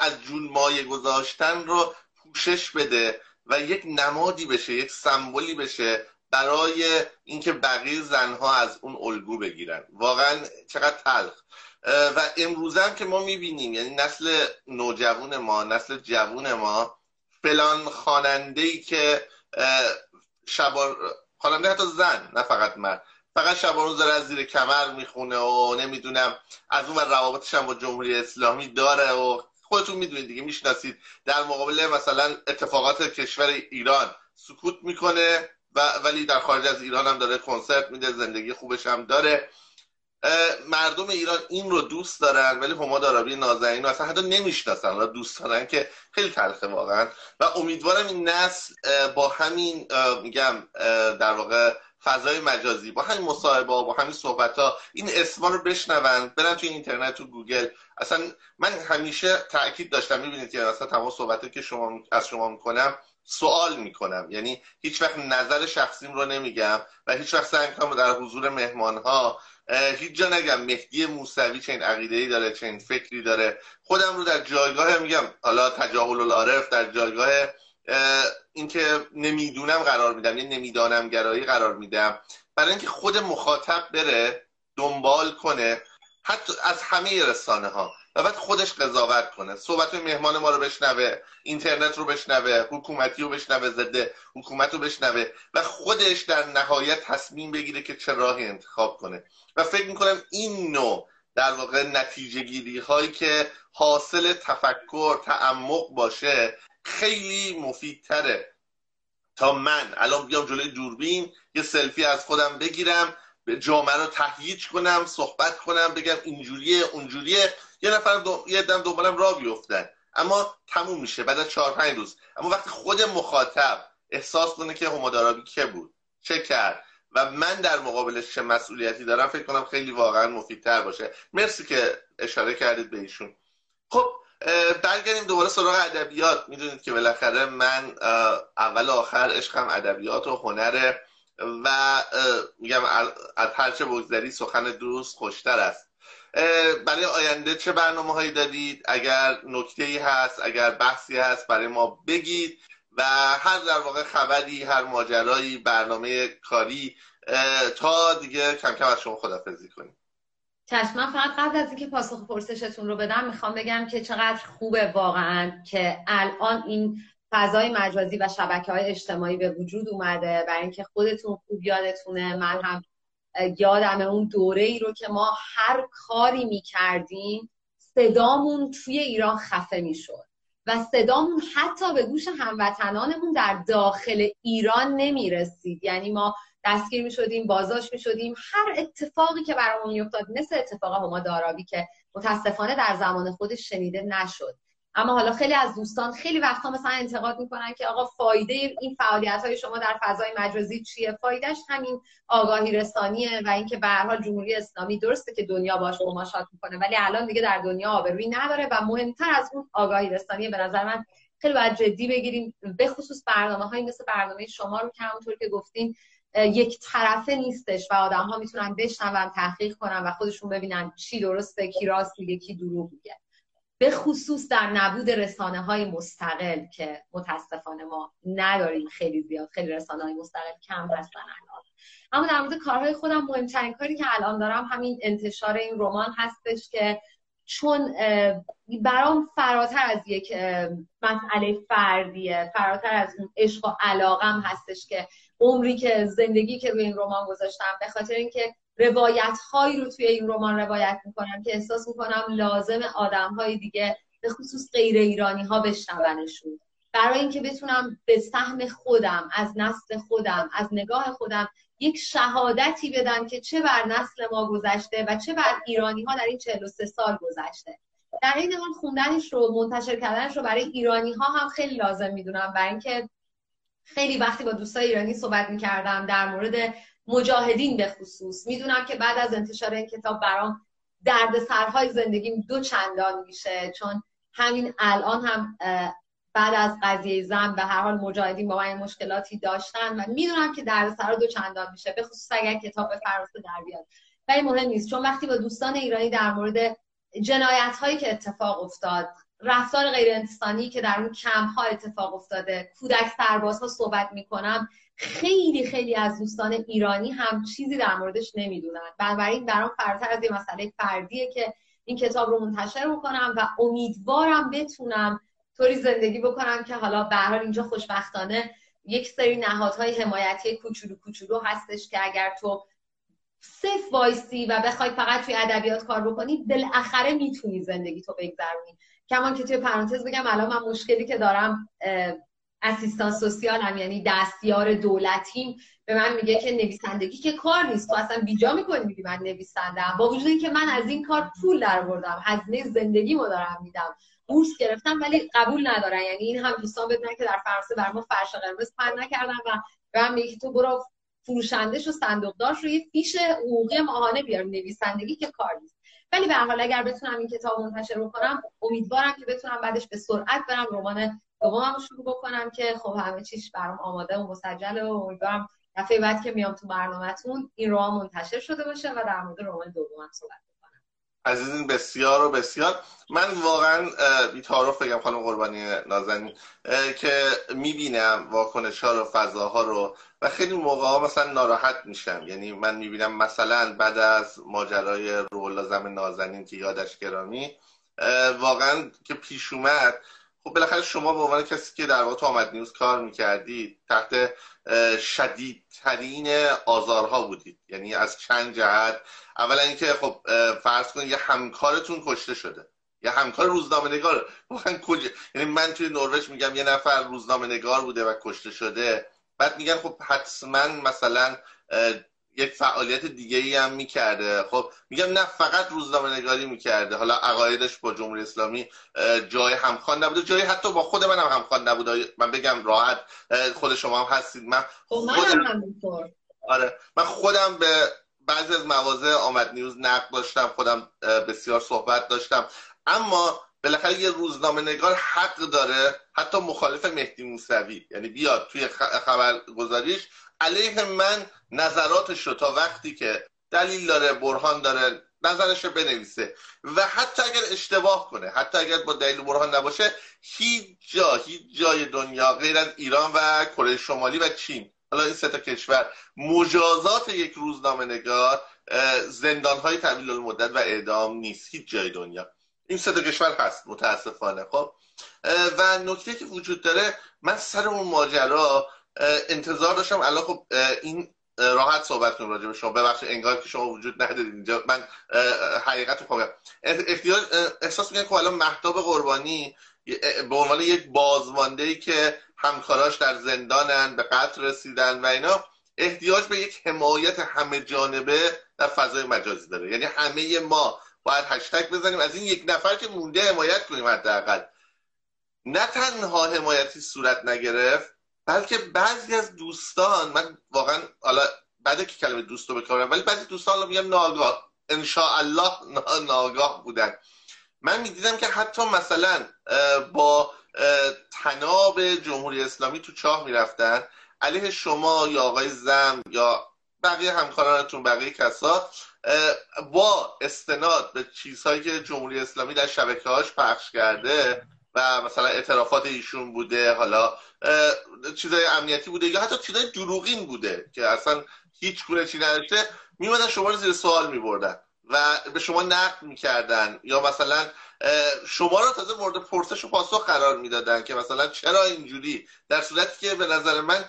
از جون مایه گذاشتن رو پوشش بده. و یک نمادی بشه یک سمبولی بشه برای اینکه بقیه زنها از اون الگو بگیرن. واقعا چقدر تلخ. و امروزم که ما می‌بینیم یعنی نسل نوجوان ما نسل جوون ما فلان خواننده که شبار خواننده حتی زن نه فقط من. فقط شبان روز از زیر کمر می‌خونه و نمی‌دونم از اون روابطش هم با جمهوری اسلامی داره و خودتون می‌دونید دیگه می‌شناسید. در مقابل مثلا اتفاقات کشور ایران سکوت می‌کنه و ولی در خارج از ایران هم داره کنسرت میده زندگی خوبش هم داره. مردم ایران این رو دوست دارن ولی هما دارابی نازنین رو اصلا حتی نمی‌شناسن. و دوست دارن که خیلی تلخه واقعا. و امیدوارم این نسل با همین میگم در واقع فضای مجازی با همین مصاحبه با همین صحبت ها این اسما رو بشنون برن توی اینترنت تو گوگل. اصلا من همیشه تاکید داشتم می‌بینید که اصلا تمام صحبت که شما از شما می‌کنم سوال می‌کنم. یعنی هیچ وقت نظر شخصیم رو نمیگم و هیچ وقت سعی کنم در حضور مهمان ها هیچ جا نگم مهدی موسوی چه عقیده ای داره چه این فکری داره. خودم رو در جایگاه میگم حالا تجاهل العارف در جایگاه اینکه نمی‌دونم قرار میدم یه نمی‌دانم گرایی قرار میدم. برای اینکه خود مخاطب بره دنبال کنه حتی از همه رسانه ها و بعد خودش قضاوت کنه. صحبت مهمان ما رو بشنوه اینترنت رو بشنوه حکومتی رو بشنوه ضد حکومت رو بشنوه و خودش در نهایت تصمیم بگیره که چه راهی انتخاب کنه. و فکر می‌کنم این نوع در واقع نتیجه گیری هایی که حاصل تفکر تعمق باشه خیلی مفیدتره. تا من الان بیام جلوی دوربین یه سلفی از خودم بگیرم جامعه رو تهییج کنم صحبت کنم بگم اینجوریه اونجوریه. یه نفر دو... یه دم دنبالم را بیفتن. اما تموم میشه بعد از چهار پنج روز. اما وقتی خود مخاطب احساس کنه که همودارابی که بود چه کرد و من در مقابلش چه مسئولیتی دارم فکر کنم خیلی واقعا مفیدتر باشه. مرسی که اشاره کردید به ایشون. خب برگردیم دوباره سراغ ادبیات. می‌دونید که بالاخره من اول آخر عشقم ادبیات و هنره و میگم از هرچه بگذری سخن دوست خوشتر است. برای آینده چه برنامه هایی دادید؟ اگر نکته ای هست اگر بحثی هست برای ما بگید. و هر در واقع خبری هر ماجرایی برنامه کاری تا دیگه کم کم از شما خدافزی کنیم. چشم فقط قبل از اینکه پاسخ پرسشتون رو بدم می‌خوام بگم که چقدر خوبه واقعا که الان این فضای مجازی و شبکه های اجتماعی به وجود اومده برای اینکه خودتون خوب یادتونه. من هم یادم اون دوره ای رو که ما هر کاری می‌کردیم صدامون توی ایران خفه می‌شد و صدامون حتی به گوش هموطنانمون در داخل ایران نمی‌رسید. یعنی ما دستگیر می شدیم بازداشت می شدیم هر اتفاقی که برامون میافتاد مثل اتفاق هما دارابی که متاسفانه در زمان خودش شنیده نشد. اما حالا خیلی از دوستان خیلی وقتا مثلا انتقاد می‌کنن که آقا فایده این فعالیت های شما در فضای مجازی چیه؟ فایدهش همین آگاهی رسانیه و اینکه به هر جمهوری اسلامی درسته که دنیا باش مماشات می‌کنه ولی الان دیگه در دنیا آبرویی نداره و مهمتر از اون آگاهی رسانیه به نظر من خیلی باید جدی بگیریم به خصوص برنامه های مثل برنامه شما رو که همونطور که گفتین یک طرفه نیستش و آدم ها می‌تونن بشنون تحقیق کنن و خودشون ببینن چی درسته کی راست میگه کی دروغ میگه. به خصوص در نبود رسانه های مستقل که متاسفانه ما نداریم خیلی زیاد. خیلی رسانه های مستقل کم هستن الان. اما در مورد کارهای خودم مهمترین کاری که الان دارم همین انتشار این رمان هستش که چون برام فراتر از یک مسئله فردیه فراتر از اون عشق و علاقم هستش که عمری که زندگی که روی این رمان گذاشتم به خاطر اینکه روایت هایی رو توی این رمان روایت می‌کنم که احساس می‌کنم لازم آدم های دیگه به خصوص غیر ایرانی ها بشنونشون. برای اینکه بتونم به سهم خودم از نسل خودم از نگاه خودم یک شهادتی بدم که چه بر نسل ما گذشته و چه بر ایرانی ها در این 43 سال گذشته. در این حال خوندنش رو منتشر کردنش رو برای ایرانی ها هم خیلی لازم می‌دونم برای اینکه خیلی وقتی با دوستای ایرانی صحبت می‌کردم در مورد مجاهدین به خصوص می‌دونم که بعد از انتشار این کتاب برام درد سرهای زندگیم دو چندان میشه چون همین الان هم بعد از قضیه زن به هر حال مجاهدین با من مشکلاتی داشتن و می‌دونم که درد سرها دو چندان میشه به خصوص اگر کتاب فرانسه در بیاد. ولی مهم نیست چون وقتی با دوستان ایرانی در مورد جنایت هایی که اتفاق افتاد رفتار غیر انسانی که در اون کم ها اتفاق افتاده. کودک سربازها صحبت می‌کنم. خیلی خیلی از دوستان ایرانی هم چیزی در موردش نمی‌دونن. بنابراین برام فراتر از یه مسئله فردیه که این کتاب رو منتشر بکنم و امیدوارم بتونم طوری زندگی بکنم که حالا به حال اینجا خوشبختانه یک سری نهادهای حمایتی کوچولو کوچولو هستش که اگر تو صف وایسی و بخوای فقط توی ادبیات کار بکنی بالاخره می‌تونی زندگی تو بگذرونی. کمان که توی پرانتز بگم الان من مشکلی که دارم اسیستان سوسیالم یعنی دستیار دولتیم به من میگه که نویسندگی که کار نیست. تو اصلا بیجا می‌کنی؟ میگی من نویسندم با وجود اینکه من از این کار پول در بردم. هزینه زندگیمو دارم میدم. بورس گرفتم ولی قبول ندارن. یعنی این هم دوستان بدونن که در فرانسه بر ما فرش قرمز پر نکردن و به من میگه تو برو فروشندش و صندوقدارش رو یه فیش حقوقی ماهانه بیار. نویسندگی که کار نیست. ولی به حال اگر بتونم این کتاب منتشر بکنم امیدوارم که بتونم بعدش به سرعت برم رمان دومم رو شروع بکنم که خب همه چیش برام آماده و مسجله و امیدوارم دفعه بعد که میام تو برنامهتون این رمان منتشر شده باشه و در مورد رمان دومم صحبت عزیزین بسیار و بسیار. من واقعا بیتارف بگم خانم قربانی نازنین که می‌بینم واکنش ها رو فضاها رو و خیلی موقع ها مثلا ناراحت میشم. یعنی من می‌بینم مثلا بعد از ماجرای روح زم نازنین که یادش گرامی واقعا که پیش اومد خب بالاخره شما به عنوان کسی که در واقع آمد نیوز کار می‌کردید تحت شدیدترین آزارها بودید. یعنی از چند جهت. اولا اینکه خب فرض کنید یه همکارتون کشته شده. یه همکار روزنامه نگار کجا؟ یعنی من توی نروژ میگم یه نفر روزنامه نگار بوده و کشته شده. بعد میگن خب حتما مثلا یک فعالیت دیگه ای هم می‌کرده. خب میگم نه فقط روزنامه نگاری می‌کرده. حالا عقایدش با جمهوری اسلامی جای همخوان نبوده. جای حتی با خود من هم همخوان نبوده. من بگم راحت خود شما هم هستید. من خب، خودم آره. من خودم به بعضی از مواضع آمد نیوز نقد داشتم. خودم بسیار صحبت داشتم. اما بالاخره یه روزنامه نگار حق داره. حتی مخالف مهدی موسوی. یعنی بیاد توی خبرگزاریش. علیه من نظراتش رو تا وقتی که دلیل داره برهان داره نظرش رو بنویسه. و حتی اگر اشتباه کنه حتی اگر با دلیل برهان نباشه هیچ جا هیچ جای دنیا غیر از ایران و کره شمالی و چین حالا این سه تا کشور مجازات یک روزنامه نگار زندان های طویل المدت و اعدام نیست. هیچ جای دنیا. این سه تا کشور هست متاسفانه. خب؟ و نکته که وجود داره من سر اون ماجرا انتظار داشتم. الان خب این راحت صحبت کنیم راجع به شما. ببخشید انگار که شما وجود ندارید اینجا. من حقیقت رو احتیاج احساس می‌کنم که الان مهتاب قربانی به عنوان یک بازمانده ای که همکاراش در زندانن به قتل رسیدن و اینا احتیاج به یک حمایت همه جانبه در فضای مجازی داره. یعنی همه ما باید هشتگ بزنیم. از این یک نفر که مونده حمایت کنیم حداقل. نه تنها حمایتی صورت نگرفت بلکه بعضی از دوستان من واقعا حالا بعد که کلمه دوست رو بکنم ولی بعضی دوستان میگم ناگاه الله ناگاه بودن. من می‌دیدم که حتی مثلا با تناب جمهوری اسلامی تو چاه می‌رفتن علیه شما یا آقای زم یا بقیه همکارانتون بقیه کسا با استناد به چیزهایی که جمهوری اسلامی در شبکه هاش پخش کرده مثلا اعترافات ایشون بوده حالا چیزای امنیتی بوده یا حتی چیزای دروغین بوده که اصلا هیچ گونه چی نداشته میمدن شما رو زیر سوال میبردن و به شما نقد می‌کردن یا مثلا شما رو تازه مورد پرسش و پاسخ قرار می‌دادن که مثلا چرا اینجوری؟ در صورتی که به نظر من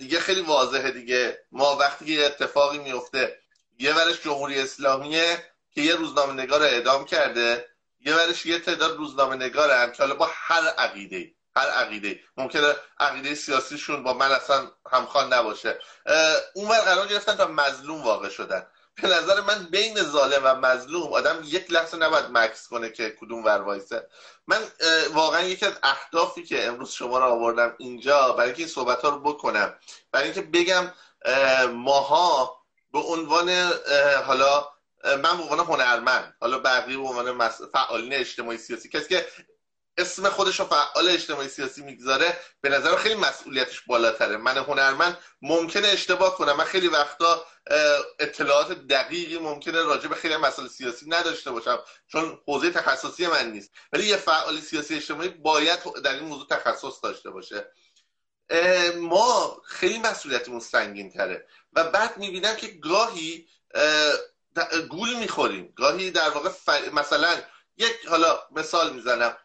دیگه خیلی واضحه دیگه. ما وقتی که اتفاقی میفته یه ورش جمهوری اسلامیه که یه روزنامه نگار اعدام کرده یه ورش یه تعداد روزنامه نگارن که با هر عقیده هر عقیده. ممکنه عقیده سیاسیشون با من اصلا همخوان نباشه. اونور قرار گرفتن تا مظلوم واقع شدن. به نظر من بین ظالم و مظلوم آدم یک لحظه نباید مکس کنه که کدوم ور وایسه. من واقعا یکی از اهدافی که امروز شما رو آوردم اینجا برای اینکه این صحبت ها رو بکنم برای اینکه بگم ماها به عنوان حالا من به عنوان هنرمند حالا بقیه به عنوان فعالین اجتماعی سیاسی کسی که اسم خودش رو فعال اجتماعی سیاسی می‌گذاره به نظر خیلی مسئولیتش بالاتره. من هنرمند ممکنه اشتباه کنم. من خیلی وقتا اطلاعات دقیقی ممکنه راجع به خیلی مسائل سیاسی نداشته باشم چون حوزه تخصصی من نیست. ولی یه فعال سیاسی اجتماعی باید در این موضوع تخصص داشته باشه. ما خیلی مسئولیتمون سنگین تره و بعد می‌بینم که گاهی گول می‌خوریم. گاهی در واقع مثلا یک حالا مثال می‌زنم.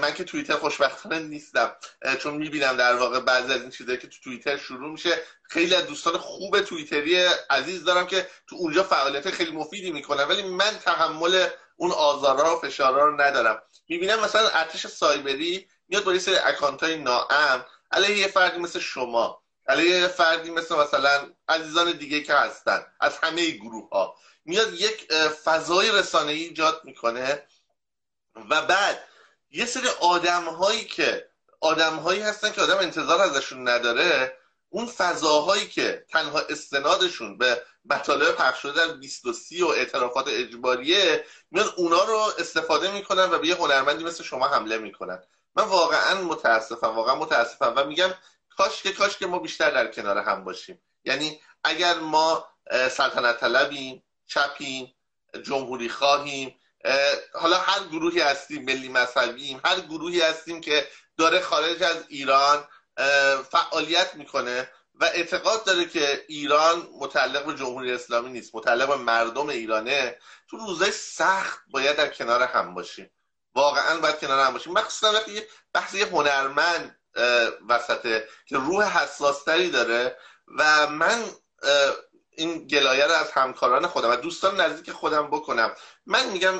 من که توییتر خوشبختانه نیستم. چون می‌بینم در واقع بعضی از این چیزایی که تو توییتر شروع میشه خیلی از دوستان خوب توییتری عزیز دارم که تو اونجا فعالیت خیلی مفیدی می‌کنن ولی من تحمل اون آزارها و فشارها رو ندارم. می‌بینم مثلا ارتش سایبری میاد با یه سری اکانت های ناام علیه یه فردی مثل شما علیه یه فردی مثل مثلا عزیزان دیگه که هستن از همه گروه ها میاد یک فضای رسانه ایجاد می‌کنه و بعد یه سری آدم هایی که آدم هایی هستن که آدم انتظار ازشون نداره اون فضاهایی که تنها استنادشون به مطالب پخش شده در 23 و اعترافات اجباریه میاد اونا رو استفاده می‌کنن و به یه هنرمندی مثل شما حمله می‌کنن. من واقعا متاسفم واقعا متاسفم و میگم کاش که کاش که ما بیشتر در کنار هم باشیم. یعنی اگر ما سلطنت طلبیم چپیم جمهوری خواهیم. حالا هر گروهی هستیم ملی مذهبیم هر گروهی هستیم که داره خارج از ایران فعالیت می‌کنه و اعتقاد داره که ایران متعلق به جمهوری اسلامی نیست متعلق به مردم ایرانه. تو روزای سخت باید در کنار هم باشیم. واقعا باید کنار هم باشیم. مخصوصا وقتی بحث یه هنرمند وسطه که روح حساستری داره و من این گلایه رو از همکاران خودم و دوستان نزدیک خودم بکنم. من میگم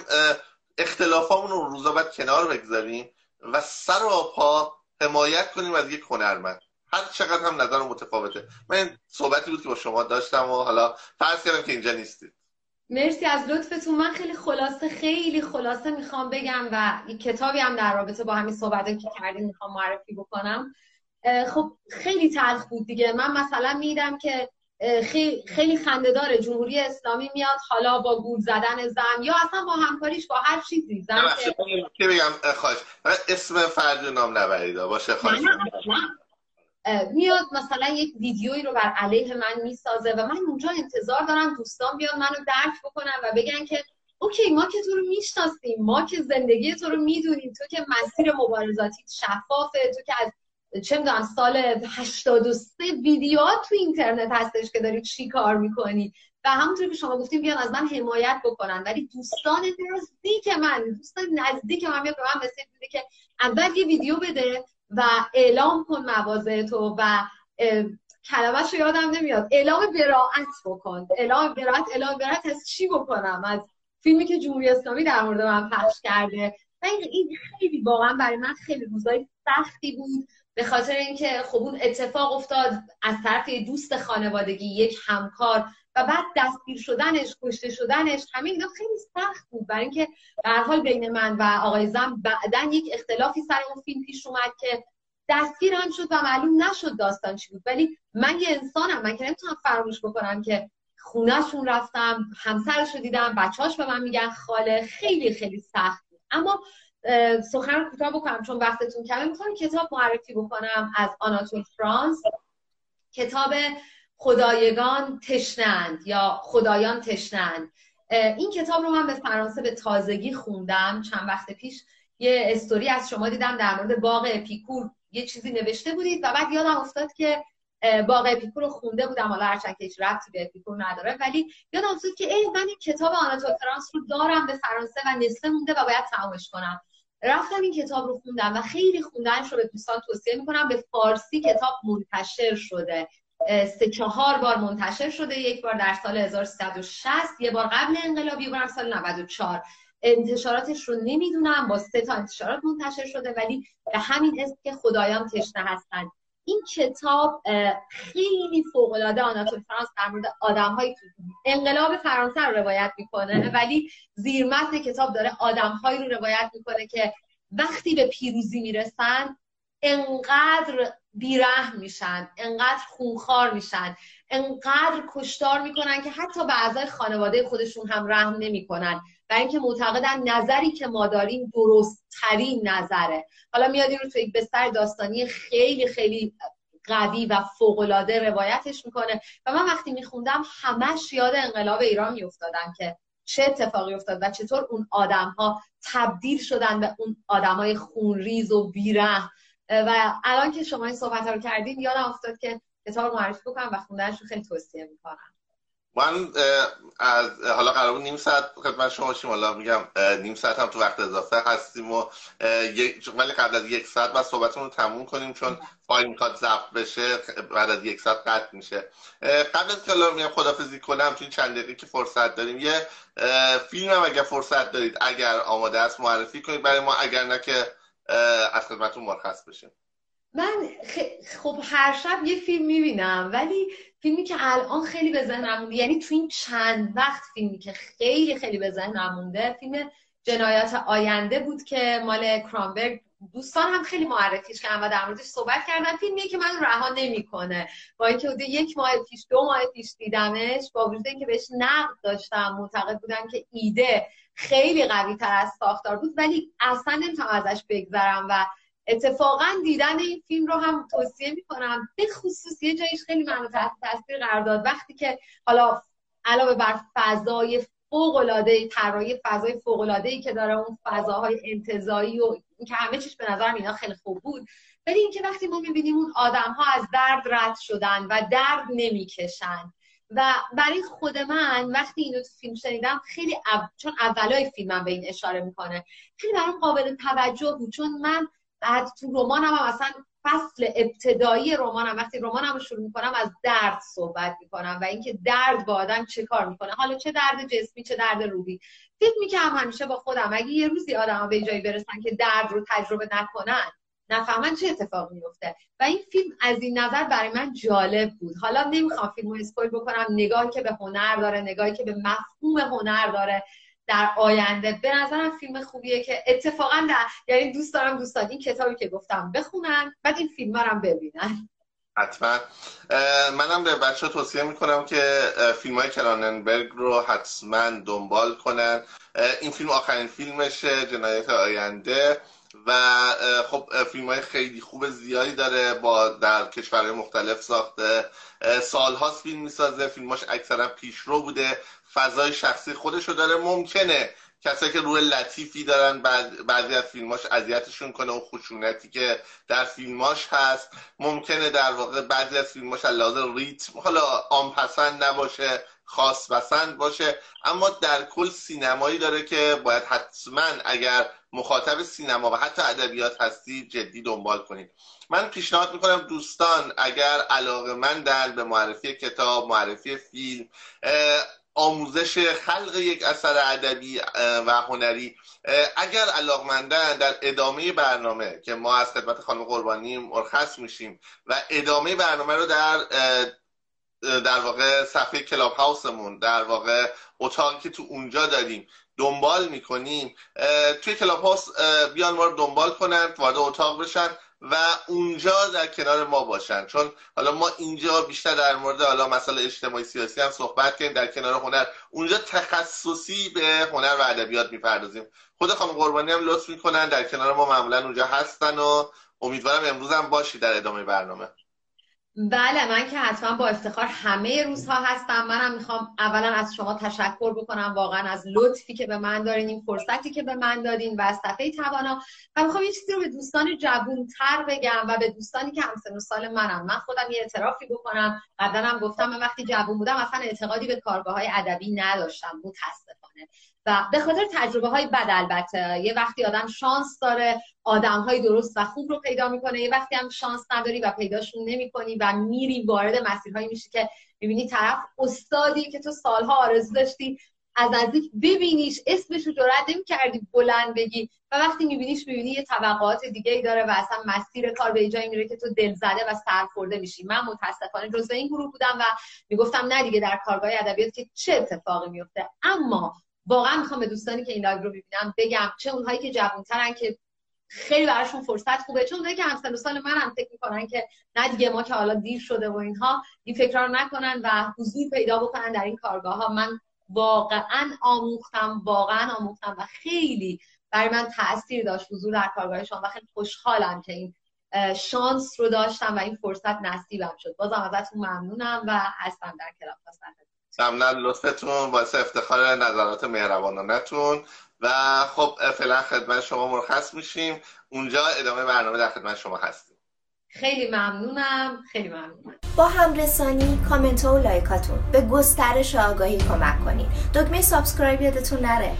اختلافامون رو روزا باید کنار بگذاریم و سر و پا حمایت کنیم از یک هنرمند. هر چقدر هم نظر متفاوته. من صحبتی بود که با شما داشتم و حالا فرض کردم که اینجا نیستید. مرسی از لطفتون. من خیلی خلاصه خیلی خلاصه می‌خوام بگم و کتابی هم در رابطه با همین صحبت که کردیم می‌خوام معرفی بکنم. خب خیلی تلخ بود دیگه. من مثلا میدم که خیلی خیلی خندهدار جمهوری اسلامی میاد حالا با گول زدن زن یا اصلا با همکاریش با هر چیزی زن که بگم خواهش. اسم فرد نام نبرید باشه خواهش میاد مثلا یک ویدیویی رو بر علیه من می‌سازه و من اونجا انتظار دارم دوستان بیان منو درک بکنن و بگن که اوکی ما که تو رو می‌شناسیم ما که زندگی تو رو می‌دونیم تو که مسیر مبارزاتی شفافه تو که از چه می‌دونم سال 83 ویدیوها تو اینترنت هستش که داری چی کار می‌کنی. و همونطور که شما گفتیم بیان از من حمایت بکنن. ولی دوستان نزدیک من دوستان نزدیک من میاد به من مسیج میده که اول یه ویدیو بده و اعلام کن مواضع تو و کلمهش رو یادم نمیاد. اعلام براعت بکن. اعلام براعت اعلام براعت از چی بکنم؟ از فیلمی که جمهوری اسلامی در مورد من پخش کرده. این خیلی واقعا برای من خیلی روزای سختی بود. به خاطر اینکه خب اون اتفاق افتاد از طرف دوست خانوادگی یک همکار و بعد دستگیر شدنش کشته شدنش همین اینا خیلی سخت بود. برای اینکه به حال بین من و آقای زم بعدا یک اختلافی سر اون فیلم پیش اومد که دستگیر هم شد و معلوم نشد داستان چی بود. ولی من یه انسانم من که نمی‌تونم فراموش بکنم که خونهشون رفتم همسرش رو دیدم بچهاش به من میگن خاله خیلی خیلی سخت بود. اما سخن کوتاه بکنم چون وقتتون کمه. می‌خوام کتاب معرفی بکنم از آناتول فرانس. کتاب خدایگان تشنند یا خدایان تشنند این کتاب رو من به فرانسه به تازگی خوندم. چند وقت پیش یه استوری از شما دیدم در مورد باغ اپیکور یه چیزی نوشته بودید و بعد یادم افتاد که باغ اپیکور رو خونده بودم. حالا هرچند که هیچ ربطی به اپیکور نداره. ولی یادم افتاد که ای من این کتاب آناتول فرانس رو دارم به فرانسه و نصفه مونده و باید تمامش کنم. رفتم این کتاب رو خوندم و خیلی خوندنش رو به دوستان توصیه می‌کنم. به فارسی کتاب منتشر شده. سه چهار بار منتشر شده. یک بار در سال 1360 یه بار قبل انقلاب یه بار سال 94 انتشاراتش رو نمی‌دونم. با سه تا انتشارات منتشر شده ولی به همین اسم که خدایان تشنه هستن. این کتاب خیلی فوق العاده آناتول فرانس در مورد آدم‌های انقلاب فرانسه رو روایت می‌کنه ولی زیر متن کتاب داره آدم‌هایی رو روایت می‌کنه که وقتی به پیروزی می‌رسن انقدر بیرحم میشن انقدر خونخوار میشن انقدر کشتار می‌کنن که حتی به اعضای خانواده خودشون هم رحم نمی‌کنن. و اینکه معتقدن نظری که ما داریم درست ترین نظره. حالا میاد این رو تو یک بستر داستانی خیلی خیلی قوی و فوقالعاده روایتش می‌کنه و من وقتی میخوندم همش یاد انقلاب ایران میافتادم که چه اتفاقی افتاد و چطور اون آدم ها تبدیل شدن به اون آدم های خونریز و بیره و الان که شما این صحبت رو کردین یادم افتاد که کتاب معرفی بکنم و خوندنش رو خیلی توصیه می‌کنم. من از حالا قرار نیم ساعت خدمت شما باشیم. حالا میگم نیم ساعت هم تو وقت اضافه هستیم و ولی قبل از یک ساعت بعد صحبتمون رو تموم کنیم چون فایل می‌خواد ضبط بشه بعد از یک ساعت قطع میشه. قبل از که حالا میگم خدافزی کنم تو چند دقیقه که فرصت داریم یه فیلم هم اگر فرصت دارید اگر آماده است معرفی کنید. برای ما اگر نه که از خدمتون مرخص بشیم. من خب هر شب یه فیلم می‌بینم ولی فیلمی که الان خیلی به ذهنم مونده یعنی تو این چند وقت فیلمی که خیلی خیلی به ذهنم مونده فیلم جنایات آینده بود که مال کرامبرگ دوستان هم خیلی معرفیش کردن و در موردش صحبت کردن. فیلمیه که من رها نمی‌کنه. با اینکه یک ماه پیش دو ماه پیش دیدمش با وجود اینکه بهش نقد داشتم معتقد بودم که ایده خیلی قوی تر از ساختار بود ولی اصلا نمی‌تونم ازش بگذرم و اتفاقا دیدن این فیلم رو هم توصیه می‌کنم. به خصوص یه جایش خیلی منو تحت تاثیر قرار داد. وقتی که حالا علاوه بر فضای فوق العاده طراحی فضای فوق العاده ای که داره اون فضاهای انتزاعی و که همه چیش به نظر اینا خیلی خوب بود. ولی اینکه وقتی ما می‌بینیم اون آدم ها از درد رد شدن و درد نمی‌کشن و برای خود من وقتی اینو تو فیلم شنیدم خیلی او... چون اولای فیلمم به این اشاره می‌کنه خیلی برام قابل توجه بود. چون من بعد تو رمانم هم اصلا فصل ابتدایی رمانم وقتی رمانم رو شروع می‌کنم از درد صحبت می‌کنم و اینکه درد با آدم چه کار می‌کنه. حالا چه درد جسمی چه درد روحی. فکر می‌کنم همیشه با خودم اگه یه روزی آدم به جایی برسن که درد رو تجربه نکنن نفهمن چه اتفاق میفته و این فیلم از این نظر برای من جالب بود. حالا نمی‌خوام فیلم رو اسپویل بکنم. نگاهی که به هنر داره نگاهی که به مفهوم هنر داره. در آینده. به نظرم فیلم خوبیه که اتفاقا در یعنی دوست دارم دوستان این کتابی که گفتم بخونن بعد این فیلم هم ببینن. حتما. منم به بچه توصیه می‌کنم که فیلم های کراننبرگ رو حتما دنبال کنن. این فیلم آخرین فیلمشه جنایت آینده. و خب فیلم های خیلی خوب زیادی داره با در کشورهای مختلف ساخته. سالهاست فیلم می‌سازه. فیلماش اکثرا پیشرو بوده. فضای شخصی خودشو داره. ممکنه کسایی که روی لطیفی دارن بعضی از فیلماش اذیتشون کنه و خشونتی که در فیلماش هست. ممکنه در واقع بعضی از فیلماش لازم ریتم حالا آنپسند نباشه خاص پسند باشه. اما در کل سینمایی داره که باید حتما اگر مخاطب سینما و حتی ادبیات هستی جدی دنبال کنید. من پیشنهاد می‌کنم دوستان اگر علاقه من در به معرفی کتاب معرفی فیلم آموزش خلق یک اثر ادبی و هنری. اگر علاقمندن در ادامه برنامه که ما از خدمت خانم قربانی مرخص میشیم و ادامه برنامه رو در در واقع صفحه کلاب هاوسمون در واقع اتاقی که تو اونجا داریم دنبال می‌کنیم توی کلاب هاوس بیان ما رو دنبال کنن وارد اتاق بشن. و اونجا در کنار ما باشن. چون حالا ما اینجا بیشتر در مورد حالا مسئله اجتماعی سیاسی هم صحبت کنیم در کنار هنر. اونجا تخصصی به هنر و ادبیات می‌پردازیم. خود خانم قربانی هم لطف می‌کنن. در کنار ما معمولا اونجا هستن و امیدوارم امروز هم باشی در ادامه برنامه. بله من که حتما با افتخار همه روزها هستم. منم می‌خوام اولا از شما تشکر بکنم. واقعا از لطفی که به من دارین این فرصتی که به من دادین و از صفحه توانا. و می‌خوام یه چیزی رو به دوستان جوونتر بگم و به دوستانی که همسن و سال منم. من خودم یه اعترافی بکنم. قبلا هم گفتم من وقتی جوون بودم اصلا اعتقادی به کارگاه های ادبی نداشتم. متاسفانه. و به خاطر تجربه های بد البته یه وقتی آدم شانس داره آدم های درست و خوب رو پیدا می‌کنه یه وقتی هم شانس نداری و پیداشون نمی‌کنی و میری وارد مسیرهایی میشی که می‌بینی طرف استادی که تو سالها آرزو داشتی از نزدیک ببینیش اسمش رو جرأت کردی بلند بگی و وقتی میبینیش می‌بینی یه طبقات دیگه ای داره و اصلا مسیر کار به جایی میره که تو دل زده و سرخورده میشی. من متاسفانه جزو این گروه بودم و می‌گفتم نه دیگه در کارگاه ادبیات که چه اتفاقی میفته اما واقعا می‌خوام به دوستانی که این live رو ببینم بگم چه اونهایی که جوانترن که خیلی براشون فرصت خوبه. چون اونایی که همسن سال من هم فکر می‌کنن که نه دیگه ما که حالا دیر شده و اینها این فکر رو نکنن و حضور پیدا بکنن در این کارگاه ها من واقعا آموختم واقعا آموختم و خیلی برای من تاثیر داشت حضور در کارگاه شما و خیلی خوشحالم که این شانس رو داشتم و این فرصت نصیبم شد. بازم ازتون ممنونم و هستم در کلاب ممنون لطفتون باعث افتخار نظرات مهربانانه‌تون. و خب فعلا خدمت شما مرخص میشیم. اونجا ادامه برنامه در خدمت شما هستیم. خیلی ممنونم. خیلی ممنونم. با همرسانی کامنت و like اتون. به گسترش آگاهی کمک کنید. دکمه subscribe یادتون نره.